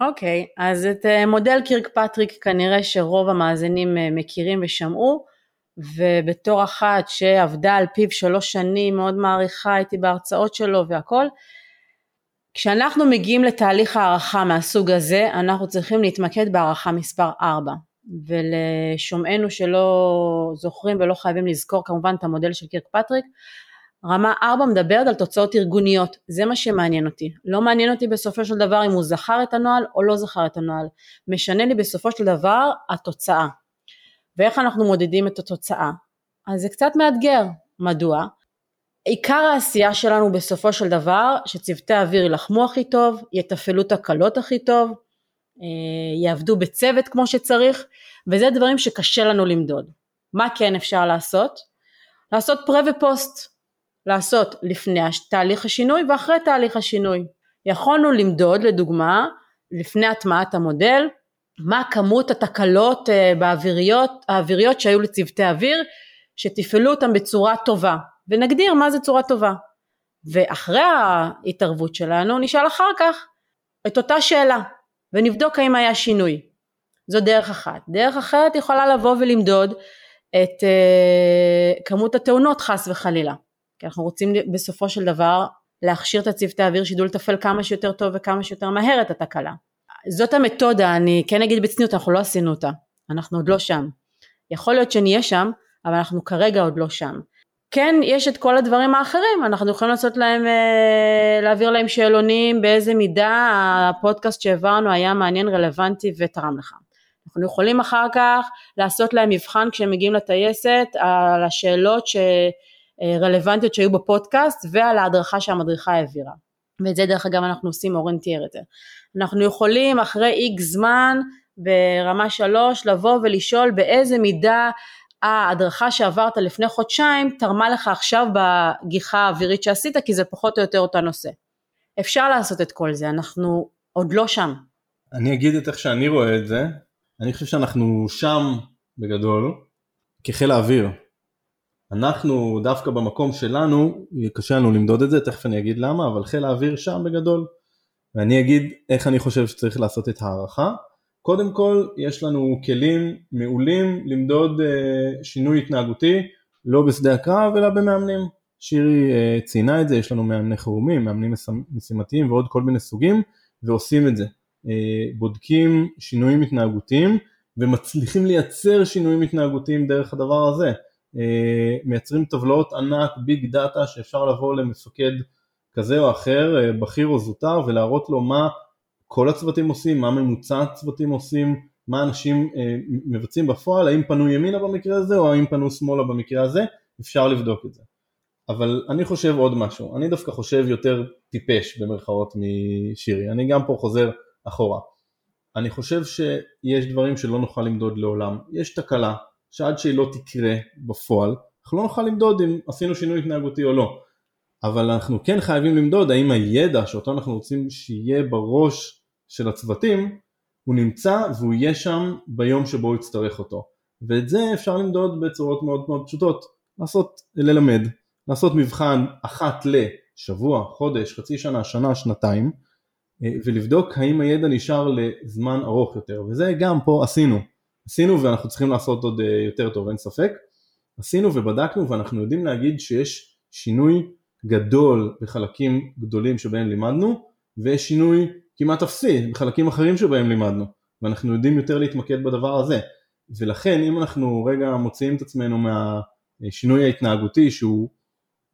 אוקיי, okay, אז את אה, מודל קירק פטריק כנראה שרוב המאזינים אה, מכירים ושמעו, ובתור אחת שעבדה על פיו שלוש שנים, מאוד מעריכה, הייתי בהרצאות שלו והכל, כשאנחנו מגיעים לתהליך הערכה מהסוג הזה, אנחנו צריכים להתמקד בהערכה מספר 4. ולשומענו שלא זוכרים ולא חייבים לזכור כמובן את המודל של קירק פטריק, רמה 4 מדברת על תוצאות ארגוניות, זה מה שמעניין אותי. לא מעניין אותי בסופו של דבר אם הוא זכר את הנוהל או לא זכר את הנוהל. משנה לי בסופו של דבר התוצאה. ואיך אנחנו מודדים את התוצאה? אז זה קצת מאתגר. מדוע? עיקר העשייה שלנו בסופו של דבר, שצוותי האוויר יילחמו הכי טוב, יתפעלו את הקלות הכי טוב, יעבדו בצוות כמו שצריך, וזה דברים שקשה לנו למדוד. מה כן אפשר לעשות? לעשות פרה ופוסט. לעשות לפני תהליך השינוי ואחרי תהליך השינוי. יכולנו למדוד לדוגמה לפני הטמעת המודל מה כמות התקלות אה, באוויריות, האוויריות שהיו לצוותי אוויר שתפעלו אותם בצורה טובה ונגדיר מה זה צורה טובה ואחרי ההתערבות שלנו נשאל אחר כך את אותה שאלה ונבדוק האם היה שינוי זו דרך אחת. דרך אחרת יכולה לבוא ולמדוד את uh, כמות התאונות חס וחלילה כי אנחנו רוצים בסופו של דבר להכשיר את הצוותי האוויר שידעו לתפעל כמה שיותר טוב וכמה שיותר מהר את התקלה. זאת המתודה, אני כן אגיד בצניעות, אנחנו לא עשינו אותה, אנחנו עוד לא שם. יכול להיות שנהיה שם, אבל אנחנו כרגע עוד לא שם. כן, יש את כל הדברים האחרים, אנחנו יכולים לעשות להם, אה, להעביר להם שאלונים, באיזה מידה הפודקאסט שהעברנו היה מעניין, רלוונטי ותרם לך. אנחנו יכולים אחר כך לעשות להם מבחן כשהם מגיעים לטייסת על השאלות ש... רלוונטיות שהיו בפודקאסט ועל ההדרכה שהמדריכה העבירה. ואת זה דרך אגב אנחנו עושים, אורן תיאר את זה. אנחנו יכולים אחרי איקס זמן ברמה שלוש לבוא ולשאול באיזה מידה ההדרכה שעברת לפני חודשיים תרמה לך עכשיו בגיחה האווירית שעשית כי זה פחות או יותר אותו נושא. אפשר לעשות את כל זה, אנחנו עוד לא שם. אני אגיד את איך שאני רואה את זה, אני חושב שאנחנו שם בגדול כחיל האוויר. אנחנו דווקא במקום שלנו, קשה לנו למדוד את זה, תכף אני אגיד למה, אבל חיל האוויר שם בגדול. ואני אגיד איך אני חושב שצריך לעשות את ההערכה. קודם כל, יש לנו כלים מעולים למדוד uh, שינוי התנהגותי, לא בשדה הקרב אלא במאמנים. שירי uh, ציינה את זה, יש לנו מאמני חירומים, מאמנים משימתיים ועוד כל מיני סוגים, ועושים את זה. Uh, בודקים שינויים התנהגותיים ומצליחים לייצר שינויים התנהגותיים דרך הדבר הזה. אה, מייצרים טבלאות ענק, ביג דאטה, שאפשר לבוא למפקד כזה או אחר, אה, בכיר או זוטר, ולהראות לו מה כל הצוותים עושים, מה ממוצע הצוותים עושים, מה אנשים אה, מבצעים בפועל, האם פנו ימינה במקרה הזה או האם פנו שמאלה במקרה הזה, אפשר לבדוק את זה. אבל אני חושב עוד משהו, אני דווקא חושב יותר טיפש במרכאות משירי, אני גם פה חוזר אחורה. אני חושב שיש דברים שלא נוכל למדוד לעולם, יש תקלה שעד שהיא לא תקרה בפועל, אנחנו לא נוכל למדוד אם עשינו שינוי התנהגותי או לא, אבל אנחנו כן חייבים למדוד האם הידע שאותו אנחנו רוצים שיהיה בראש של הצוותים, הוא נמצא והוא יהיה שם ביום שבו הוא יצטרך אותו, ואת זה אפשר למדוד בצורות מאוד מאוד פשוטות, לעשות, ללמד, לעשות מבחן אחת לשבוע, חודש, חצי שנה, שנה, שנתיים, אה, ולבדוק האם הידע נשאר לזמן ארוך יותר, וזה גם פה עשינו, עשינו ואנחנו צריכים לעשות עוד אה, יותר טוב, אין ספק, עשינו ובדקנו ואנחנו יודעים להגיד שיש שינוי גדול בחלקים גדולים שבהם לימדנו, ויש שינוי כמעט אפסי בחלקים אחרים שבהם לימדנו, ואנחנו יודעים יותר להתמקד בדבר הזה, ולכן אם אנחנו רגע מוציאים את עצמנו מהשינוי ההתנהגותי שהוא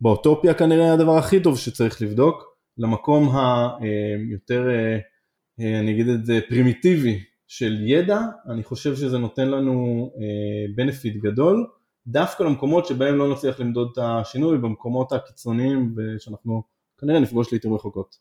באוטופיה כנראה הדבר הכי טוב שצריך לבדוק, למקום היותר, אה, אה, אני אגיד את זה, פרימיטיבי של ידע, אני חושב שזה נותן לנו אה, גדול, דווקא למקומות שבהם לא נצליח למדוד את השינוי, במקומות הקיצוניים ושאנחנו כנראה נפגוש לעיתים רחוקות.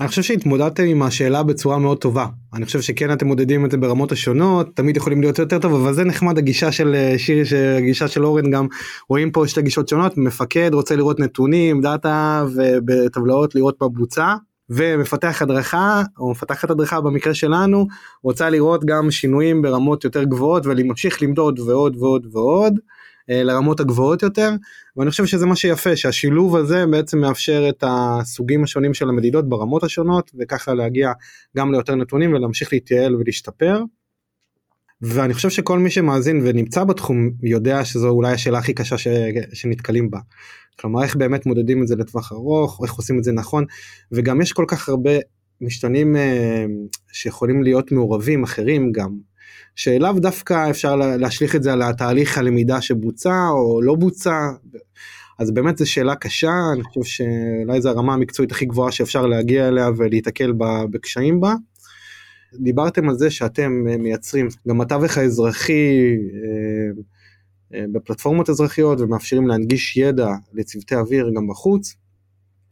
אני חושב שהתמודדתם עם השאלה בצורה מאוד טובה אני חושב שכן אתם מודדים את זה ברמות השונות תמיד יכולים להיות יותר טוב אבל זה נחמד הגישה של אה, שירי שהגישה של אורן גם רואים פה שתי גישות שונות מפקד רוצה לראות נתונים דאטה ובטבלאות לראות מה בוצע ומפתח הדרכה או מפתחת הדרכה במקרה שלנו רוצה לראות גם שינויים ברמות יותר גבוהות ולהמשיך למדוד ועוד ועוד ועוד. אה, לרמות הגבוהות יותר ואני חושב שזה מה שיפה שהשילוב הזה בעצם מאפשר את הסוגים השונים של המדידות ברמות השונות וככה להגיע גם ליותר נתונים ולהמשיך להתייעל ולהשתפר. ואני חושב שכל מי שמאזין ונמצא בתחום יודע שזו אולי השאלה הכי קשה ש... שנתקלים בה. כלומר איך באמת מודדים את זה לטווח ארוך איך עושים את זה נכון וגם יש כל כך הרבה משתנים אה, שיכולים להיות מעורבים אחרים גם שלאו דווקא אפשר להשליך את זה על התהליך הלמידה שבוצע או לא בוצע. אז באמת זו שאלה קשה, אני חושב שאולי זו הרמה המקצועית הכי גבוהה שאפשר להגיע אליה ולהיתקל בקשיים בה. דיברתם על זה שאתם מייצרים גם התווך האזרחי אה, אה, בפלטפורמות אזרחיות ומאפשרים להנגיש ידע לצוותי אוויר גם בחוץ.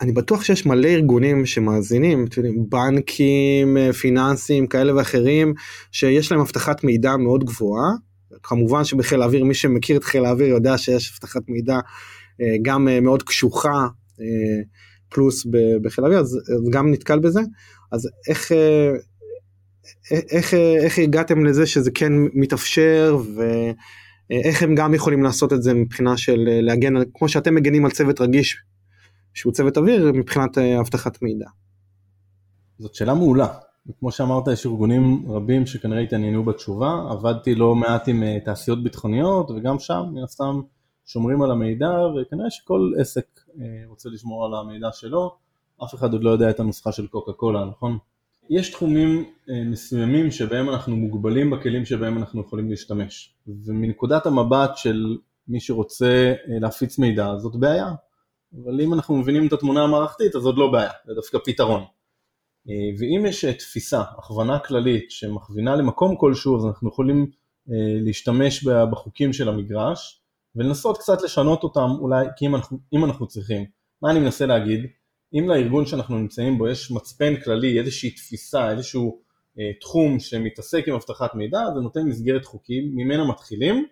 אני בטוח שיש מלא ארגונים שמאזינים, בנקים, אה, פיננסים כאלה ואחרים, שיש להם אבטחת מידע מאוד גבוהה. כמובן שבחיל האוויר, מי שמכיר את חיל האוויר יודע שיש אבטחת מידע אה, גם אה, מאוד קשוחה, פלוס בחיל האוויר, אז, גם נתקל בזה. אז איך, איך, איך הגעתם לזה שזה כן מתאפשר ואיך הם גם יכולים לעשות את זה מבחינה של להגן, כמו שאתם מגנים על צוות רגיש שהוא צוות אוויר מבחינת אה, אבטחת מידע. זאת שאלה מעולה. כמו שאמרת יש ארגונים רבים שכנראה התעניינו בתשובה, עבדתי לא מעט עם אה, תעשיות ביטחוניות וגם שם מן הסתם שומרים על המידע וכנראה שכל עסק אה, רוצה לשמור על המידע שלו, אף אחד עוד לא יודע את הנוסחה של קוקה קולה, נכון? יש תחומים מסוימים שבהם אנחנו מוגבלים בכלים שבהם אנחנו יכולים להשתמש ומנקודת המבט של מי שרוצה להפיץ מידע זאת בעיה, אבל אם אנחנו מבינים את התמונה המערכתית אז עוד לא בעיה, זה דווקא פתרון. אה, ואם יש אה, תפיסה, הכוונה כללית שמכווינה למקום כלשהו אז אנחנו יכולים אה, להשתמש בחוקים של המגרש ולנסות קצת לשנות אותם אולי כי אם אנחנו, אם אנחנו צריכים. מה אני מנסה להגיד? אם לארגון שאנחנו נמצאים בו יש מצפן כללי, איזושהי תפיסה, איזשהו אה, תחום שמתעסק עם אבטחת מידע, זה נותן מסגרת חוקים, ממנה מתחילים,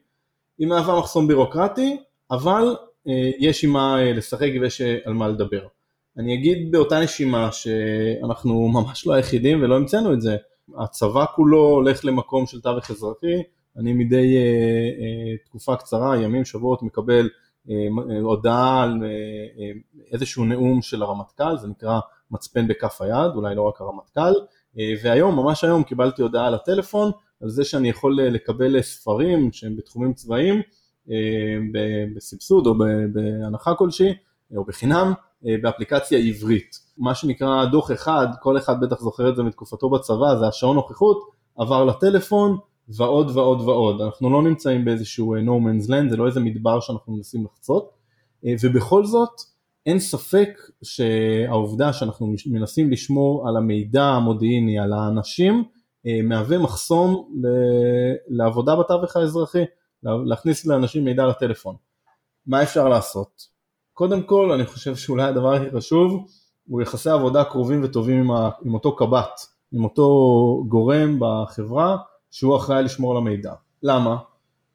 היא מהווה מחסום בירוקרטי, אבל יש עם מה אה, לשחק ויש אה, על מה לדבר. אני אגיד באותה נשימה שאנחנו ממש לא היחידים ולא המצאנו את זה. הצבא כולו הולך למקום של תווך אזרחי, אני מדי תקופה קצרה, ימים, שבועות, מקבל הודעה על איזשהו נאום של הרמטכ"ל, זה נקרא מצפן בכף היד, אולי לא רק הרמטכ"ל, והיום, ממש היום, קיבלתי הודעה לטלפון על זה שאני יכול לקבל ספרים שהם בתחומים צבאיים אה, בסבסוד או בהנחה כלשהי או בחינם אה, באפליקציה עברית. מה שנקרא דוח אחד, כל אחד בטח זוכר את זה מתקופתו בצבא, זה השעון נוכחות, עבר לטלפון ועוד ועוד ועוד. אנחנו לא נמצאים באיזשהו אה, no man's land, זה לא איזה מדבר שאנחנו מנסים לחצות, ובכל זאת אין ספק שהעובדה שאנחנו מנסים לשמור על המידע המודיעיני, על האנשים, אה, מהווה מחסום לעבודה בתווך האזרחי, להכניס לאנשים מידע לטלפון. מה אפשר לעשות? קודם כל, אני חושב שאולי הדבר הכי חשוב הוא יחסי עבודה קרובים וטובים עם, ה, עם אותו קב"ט, עם אותו גורם בחברה שהוא אחראי לשמור על המידע. למה?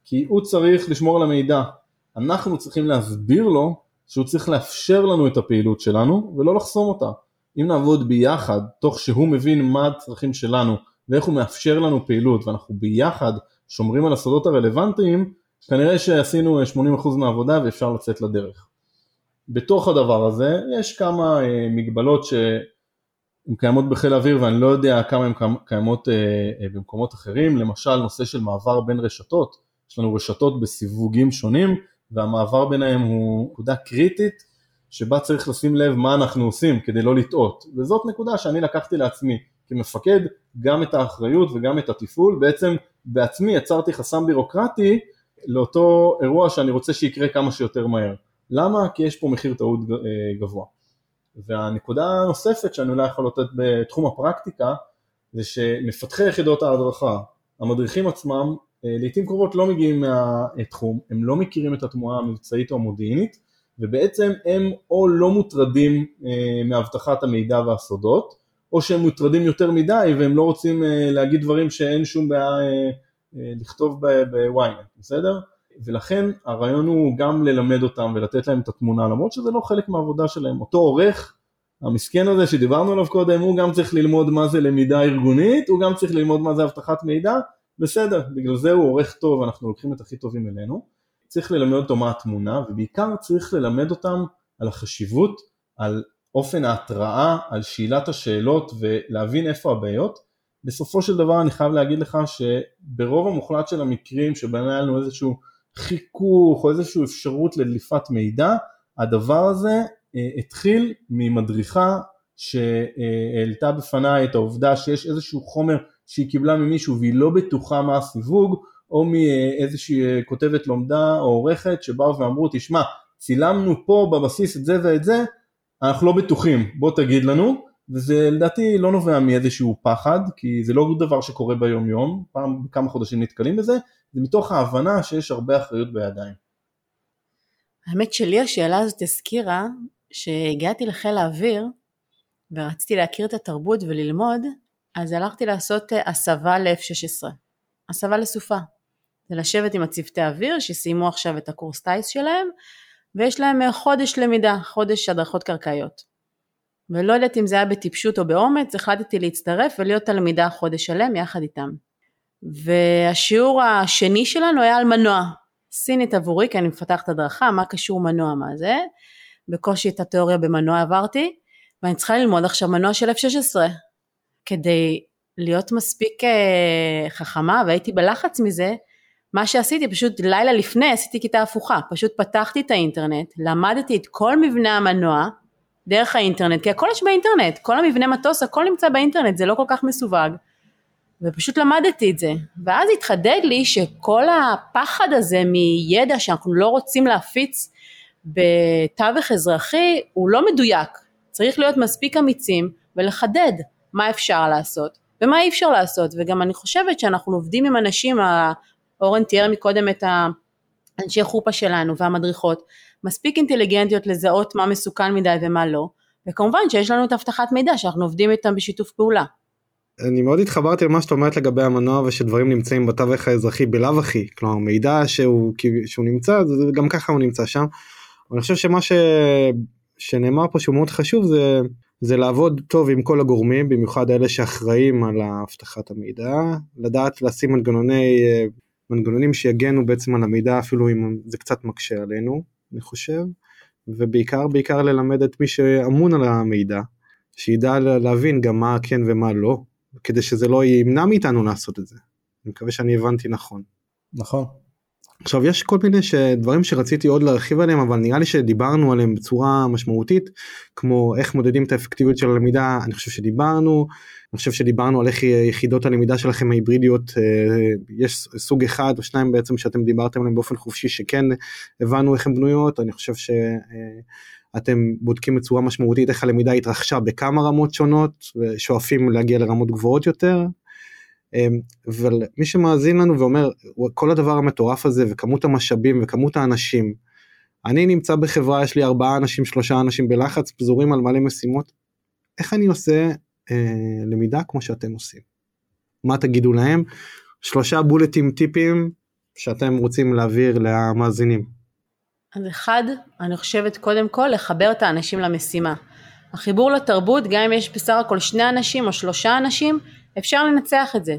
כי הוא צריך לשמור על המידע. אנחנו צריכים להסביר לו שהוא צריך לאפשר לנו את הפעילות שלנו ולא לחסום אותה. אם נעבוד ביחד, תוך שהוא מבין מה הצרכים שלנו ואיך הוא מאפשר לנו פעילות ואנחנו ביחד שומרים על הסודות הרלוונטיים, כנראה שעשינו 80% מהעבודה ואפשר לצאת לדרך. בתוך הדבר הזה יש כמה אה, מגבלות שהן קיימות בחיל האוויר ואני לא יודע כמה הן קיימות אה, אה, במקומות אחרים, למשל נושא של מעבר בין רשתות, יש לנו רשתות בסיווגים שונים והמעבר ביניהם הוא נקודה קריטית שבה צריך לשים לב מה אנחנו עושים כדי לא לטעות. וזאת נקודה שאני לקחתי לעצמי כמפקד גם את האחריות וגם את התפעול, בעצם בעצמי יצרתי חסם בירוקרטי לאותו אירוע שאני רוצה שיקרה כמה שיותר מהר. למה? כי יש פה מחיר טעות אה, גבוה. והנקודה הנוספת שאני אולי יכול לתת בתחום הפרקטיקה זה שמפתחי יחידות ההדרכה, המדריכים עצמם, אה, לעיתים קרובות לא מגיעים מהתחום, הם לא מכירים את התמונה המבצעית או המודיעינית ובעצם הם או לא מוטרדים אה, מאבטחת המידע והסודות או שהם מוטרדים יותר מדי והם לא רוצים להגיד דברים שאין שום בעיה לכתוב בוויינט, בסדר? ולכן הרעיון הוא גם ללמד אותם ולתת להם את התמונה למרות שזה לא חלק מהעבודה שלהם, אותו עורך המסכן הזה שדיברנו עליו קודם הוא גם צריך ללמוד מה זה למידה ארגונית, הוא גם צריך ללמוד מה זה אבטחת מידע, בסדר, בגלל זה הוא עורך טוב, אנחנו לוקחים את הכי טובים אלינו, צריך ללמד אותו מה התמונה ובעיקר צריך ללמד אותם על החשיבות, על אופן ההתראה, על שאלת השאלות ולהבין איפה הבעיות. בסופו של דבר אני חייב להגיד לך שברוב המוחלט של המקרים שבהם היה לנו איזשהו חיכוך או איזושהי אפשרות לדליפת מידע, הדבר הזה אה, התחיל ממדריכה שהעלתה בפניי את העובדה שיש איזשהו חומר שהיא קיבלה ממישהו והיא לא בטוחה מה הסיווג, או מאיזושהי אה, כותבת לומדה או עורכת שבאו ואמרו תשמע צילמנו פה בבסיס את זה ואת זה, אנחנו לא בטוחים, בוא תגיד לנו, וזה לדעתי לא נובע מאיזשהו פחד, כי זה לא דבר שקורה ביום יום, פעם בכמה חודשים נתקלים בזה, זה מתוך ההבנה שיש הרבה אחריות בידיים. האמת שלי השאלה הזאת הזכירה שהגעתי לחיל האוויר ורציתי להכיר את התרבות וללמוד, אז הלכתי לעשות אה, הסבה ל-F16, הסבה לסופה. זה לשבת עם הצוותי אוויר שסיימו עכשיו את הקורס טיס שלהם ויש להם אה, חודש למידה, חודש הדרכות קרקעיות. ולא יודעת אם זה היה בטיפשות או באומץ, החלטתי להצטרף ולהיות תלמידה חודש שלם יחד איתם. והשיעור השני שלנו היה על מנוע. סינית עבורי, כי אני מפתחת הדרכה, מה קשור מנוע, מה זה? בקושי את התיאוריה במנוע עברתי, ואני צריכה ללמוד עכשיו מנוע של F16, כדי להיות מספיק אה, חכמה, והייתי בלחץ מזה, מה שעשיתי פשוט לילה לפני עשיתי כיתה הפוכה, פשוט פתחתי את האינטרנט, למדתי את כל מבנה המנוע דרך האינטרנט, כי הכל יש באינטרנט, כל המבנה מטוס הכל נמצא באינטרנט, זה לא כל כך מסווג. ופשוט למדתי את זה. ואז התחדד לי שכל הפחד הזה מידע שאנחנו לא רוצים להפיץ בתווך אזרחי הוא לא מדויק. צריך להיות מספיק אמיצים ולחדד מה אפשר לעשות ומה אי אפשר לעשות. וגם אני חושבת שאנחנו עובדים עם אנשים, אורן תיאר מקודם את האנשי חופה שלנו והמדריכות, מספיק אינטליגנטיות לזהות מה מסוכן מדי ומה לא. וכמובן שיש לנו את אבטחת מידע שאנחנו עובדים איתם בשיתוף פעולה. אני מאוד התחברתי למה שאת אומרת לגבי המנוע ושדברים נמצאים בתווך האזרחי בלאו הכי כלומר מידע שהוא שהוא נמצא גם ככה הוא נמצא שם. אני חושב שמה ש... שנאמר פה שהוא מאוד חשוב זה זה לעבוד טוב עם כל הגורמים במיוחד אלה שאחראים על אבטחת המידע לדעת לשים מנגנוני מנגנונים שיגנו בעצם על המידע אפילו אם זה קצת מקשה עלינו אני חושב ובעיקר בעיקר ללמד את מי שאמון על המידע שידע להבין גם מה כן ומה לא כדי שזה לא ימנע מאיתנו לעשות את זה. אני מקווה שאני הבנתי נכון. נכון. עכשיו יש כל מיני דברים שרציתי עוד להרחיב עליהם אבל נראה לי שדיברנו עליהם בצורה משמעותית כמו איך מודדים את האפקטיביות של הלמידה אני חושב שדיברנו אני חושב שדיברנו על איך יחידות הלמידה שלכם ההיברידיות אה, יש סוג אחד או שניים בעצם שאתם דיברתם עליהם באופן חופשי שכן הבנו איך הן בנויות אני חושב ש... אה, אתם בודקים בצורה משמעותית איך הלמידה התרחשה בכמה רמות שונות ושואפים להגיע לרמות גבוהות יותר. אמ, אבל מי שמאזין לנו ואומר כל הדבר המטורף הזה וכמות המשאבים וכמות האנשים. אני נמצא בחברה יש לי ארבעה אנשים שלושה אנשים בלחץ פזורים על מלא משימות. איך אני עושה אה, למידה כמו שאתם עושים. מה תגידו להם? שלושה בולטים טיפים שאתם רוצים להעביר למאזינים. אז אחד, אני חושבת קודם כל לחבר את האנשים למשימה. החיבור לתרבות, גם אם יש בסך הכל שני אנשים או שלושה אנשים, אפשר לנצח את זה.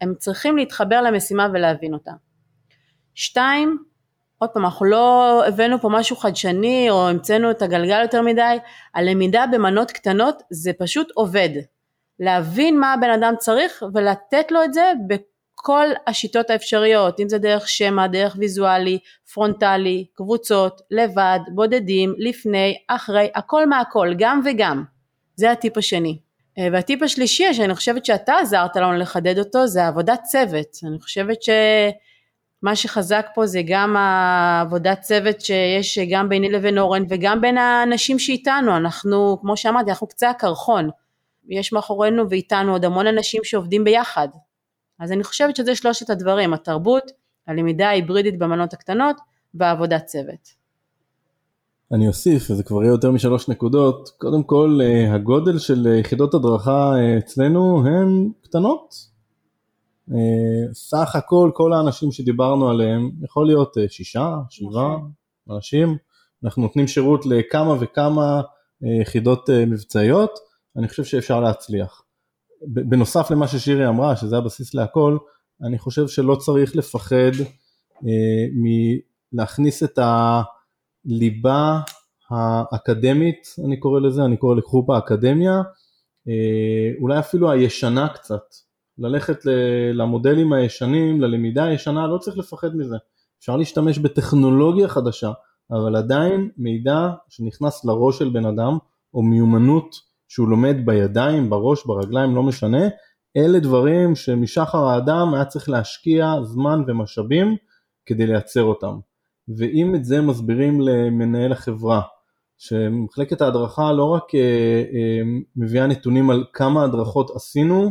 הם צריכים להתחבר למשימה ולהבין אותה. שתיים, עוד פעם, אנחנו לא הבאנו פה משהו חדשני או המצאנו את הגלגל יותר מדי, הלמידה במנות קטנות זה פשוט עובד. להבין מה הבן אדם צריך ולתת לו את זה בכל השיטות האפשריות, אם זה דרך שמע, דרך ויזואלי, פרונטלי, קבוצות, לבד, בודדים, לפני, אחרי, הכל מהכל, גם וגם. זה הטיפ השני. אה, והטיפ השלישי שאני חושבת שאתה עזרת לנו לחדד אותו זה עבודת צוות. אני חושבת שמה שחזק פה זה גם העבודת צוות שיש גם ביני לבין אורן וגם בין האנשים שאיתנו. אנחנו, כמו שאמרתי, אנחנו קצה הקרחון. יש מאחורינו ואיתנו עוד המון אנשים שעובדים ביחד. אז אני חושבת שזה שלושת הדברים, התרבות, הלמידה ההיברידית במנות הקטנות והעבודת צוות. אני אוסיף, וזה כבר יהיה יותר משלוש נקודות, קודם כל אה, הגודל של אה, יחידות הדרכה אה, אצלנו הן קטנות. סך הכל כל האנשים שדיברנו עליהם יכול להיות שישה, שבעה נכון. אנשים, אנחנו נותנים שירות לכמה וכמה יחידות מבצעיות, אני חושב שאפשר להצליח. בנוסף למה ששירי אמרה, שזה הבסיס להכל, אני חושב שלא צריך לפחד מלהכניס את ה... הליבה האקדמית, אני קורא לזה, אני קורא לחופה אקדמיה, אה, אולי אפילו הישנה קצת, ללכת למודלים הישנים, ללמידה הישנה, לא צריך לפחד מזה. אפשר להשתמש בטכנולוגיה חדשה, אבל עדיין מידע שנכנס לראש של בן אדם, או מיומנות שהוא לומד בידיים, בראש, ברגליים, לא משנה, אלה דברים שמשחר האדם היה צריך להשקיע זמן ומשאבים כדי לייצר אותם. ואם את זה מסבירים למנהל החברה, שמחלקת ההדרכה לא רק אה, אה, מביאה נתונים על כמה הדרכות עשינו,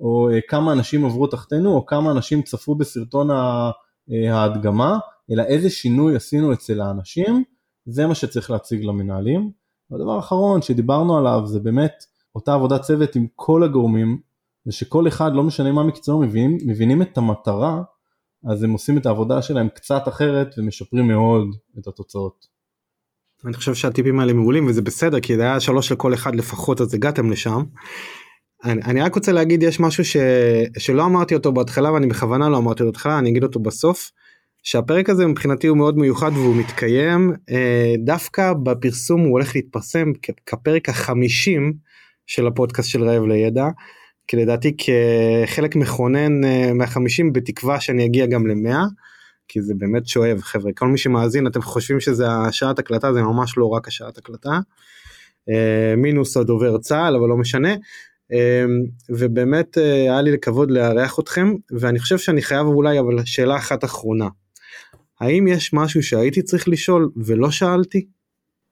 או אה, כמה אנשים עברו תחתינו, או כמה אנשים צפו בסרטון ההדגמה, אלא איזה שינוי עשינו אצל האנשים, זה מה שצריך להציג למנהלים. והדבר האחרון שדיברנו עליו זה באמת אותה עבודת צוות עם כל הגורמים, ושכל אחד, לא משנה מה מקצועו, מבינים, מבינים את המטרה אז הם עושים את העבודה שלהם קצת אחרת ומשפרים מאוד את התוצאות. אני חושב שהטיפים האלה מעולים וזה בסדר כי זה היה שלוש לכל אחד לפחות אז הגעתם לשם. אני, אני רק רוצה להגיד יש משהו ש, שלא אמרתי אותו בהתחלה ואני בכוונה לא אמרתי אותו בהתחלה אני אגיד אותו בסוף. שהפרק הזה מבחינתי הוא מאוד מיוחד והוא מתקיים אה, דווקא בפרסום הוא הולך להתפרסם כפרק החמישים של הפודקאסט של רעב לידע כי לדעתי כחלק מכונן אה, מהחמישים בתקווה שאני אגיע גם למאה. כי זה באמת שואב חבר'ה כל מי שמאזין אתם חושבים שזה השעת הקלטה זה ממש לא רק השעת הקלטה. אה, מינוס הדובר צה"ל אבל לא משנה. אה, ובאמת היה לי לכבוד לארח אתכם ואני חושב שאני חייב אולי אבל שאלה אחת אחרונה. האם יש משהו שהייתי צריך לשאול ולא שאלתי?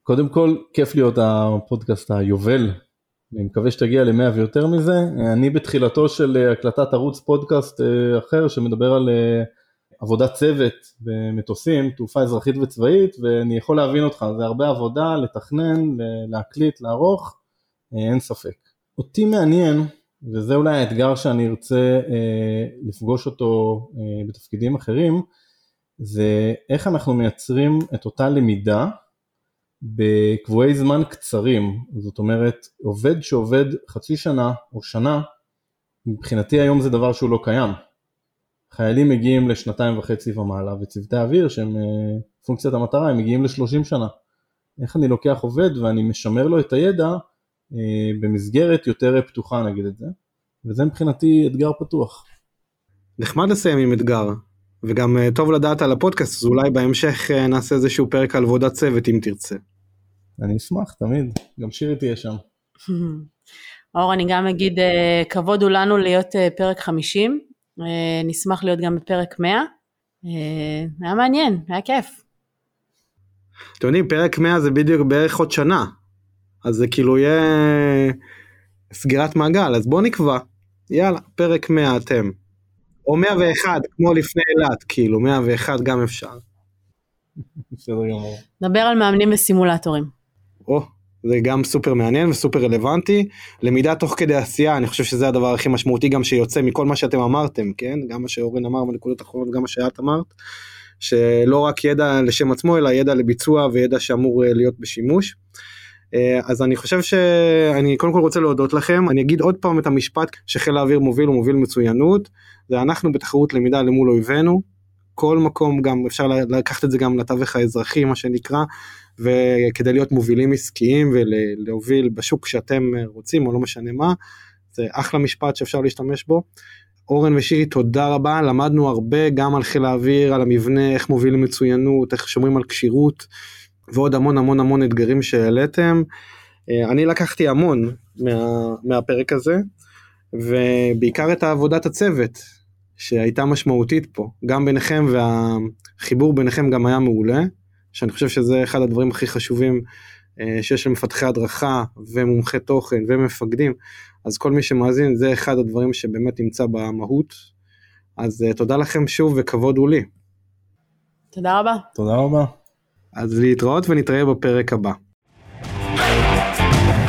קודם כל כיף להיות הפודקאסט היובל אני מקווה שתגיע למאה ויותר מזה. אני בתחילתו של אה, הקלטת ערוץ פודקאסט אה, אחר שמדבר על אה, עבודת צוות במטוסים, תעופה אזרחית וצבאית, ואני יכול להבין אותך, זה הרבה עבודה לתכנן, להקליט, לערוך, אין ספק. אותי מעניין, וזה אולי האתגר שאני ארצה לפגוש אותו בתפקידים אחרים, זה איך אנחנו מייצרים את אותה למידה בקבועי זמן קצרים, זאת אומרת עובד שעובד חצי שנה או שנה, מבחינתי היום זה דבר שהוא לא קיים. חיילים מגיעים לשנתיים וחצי ומעלה וצוותי אוויר שהם אה, פונקציית המטרה הם מגיעים לשלושים שנה. איך אני לוקח עובד ואני משמר לו את הידע אה, במסגרת יותר פתוחה נגיד את זה, וזה מבחינתי אתגר פתוח. נחמד לסיים עם אתגר, וגם אה, טוב לדעת על הפודקאסט, אז אולי בהמשך נעשה איזשהו פרק על עבודת צוות אם תרצה. אני אשמח תמיד, גם שירי תהיה שם. אור, אני גם אגיד, אה, כבוד הוא לנו להיות אה, פרק 50, אה, נשמח להיות גם בפרק 100. היה מעניין, היה כיף. אתם יודעים, פרק 100 זה בדיוק בערך עוד שנה. אז זה כאילו יהיה סגירת מעגל, אז בואו נקבע. יאללה, פרק 100 אתם. או 101, כמו לפני אילת, כאילו, 101 גם אפשר. בסדר גמור. נדבר על מאמנים וסימולטורים. או, זה גם סופר מעניין וסופר רלוונטי. למידה תוך כדי עשייה, אני חושב שזה הדבר הכי משמעותי גם שיוצא מכל מה שאתם אמרתם, כן? גם מה שאורן אמר בנקודות האחרונות, גם מה שאת אמרת. שלא רק ידע לשם עצמו, אלא ידע לביצוע וידע שאמור אה, להיות בשימוש. אה, אז אני חושב שאני קודם כל רוצה להודות לכם, אני אגיד עוד פעם את המשפט שחיל האוויר מוביל הוא מוביל מצוינות, זה אנחנו בתחרות למידה למול אויבינו, כל מקום גם אפשר לקחת את זה גם לתווך האזרחי מה שנקרא, וכדי להיות מובילים עסקיים ולהוביל בשוק שאתם רוצים או לא משנה מה, זה אחלה משפט שאפשר להשתמש בו. אורן ושירי תודה רבה, למדנו הרבה גם על חיל האוויר, על המבנה, איך מובילים מצוינות, איך שומרים על כשירות. ועוד המון המון המון אתגרים שהעליתם. אה, אני לקחתי המון מה, מהפרק הזה, ובעיקר את עבודת הצוות, שהייתה משמעותית פה, גם ביניכם והחיבור ביניכם גם היה מעולה, שאני חושב שזה אחד הדברים הכי חשובים אה, שיש למפתחי הדרכה ומומחי תוכן ומפקדים, אז כל מי שמאזין זה אחד הדברים שבאמת נמצא במהות, אז אה, תודה לכם שוב וכבוד הוא לי. תודה רבה. תודה רבה. אז להתראות ונתראה בפרק הבא.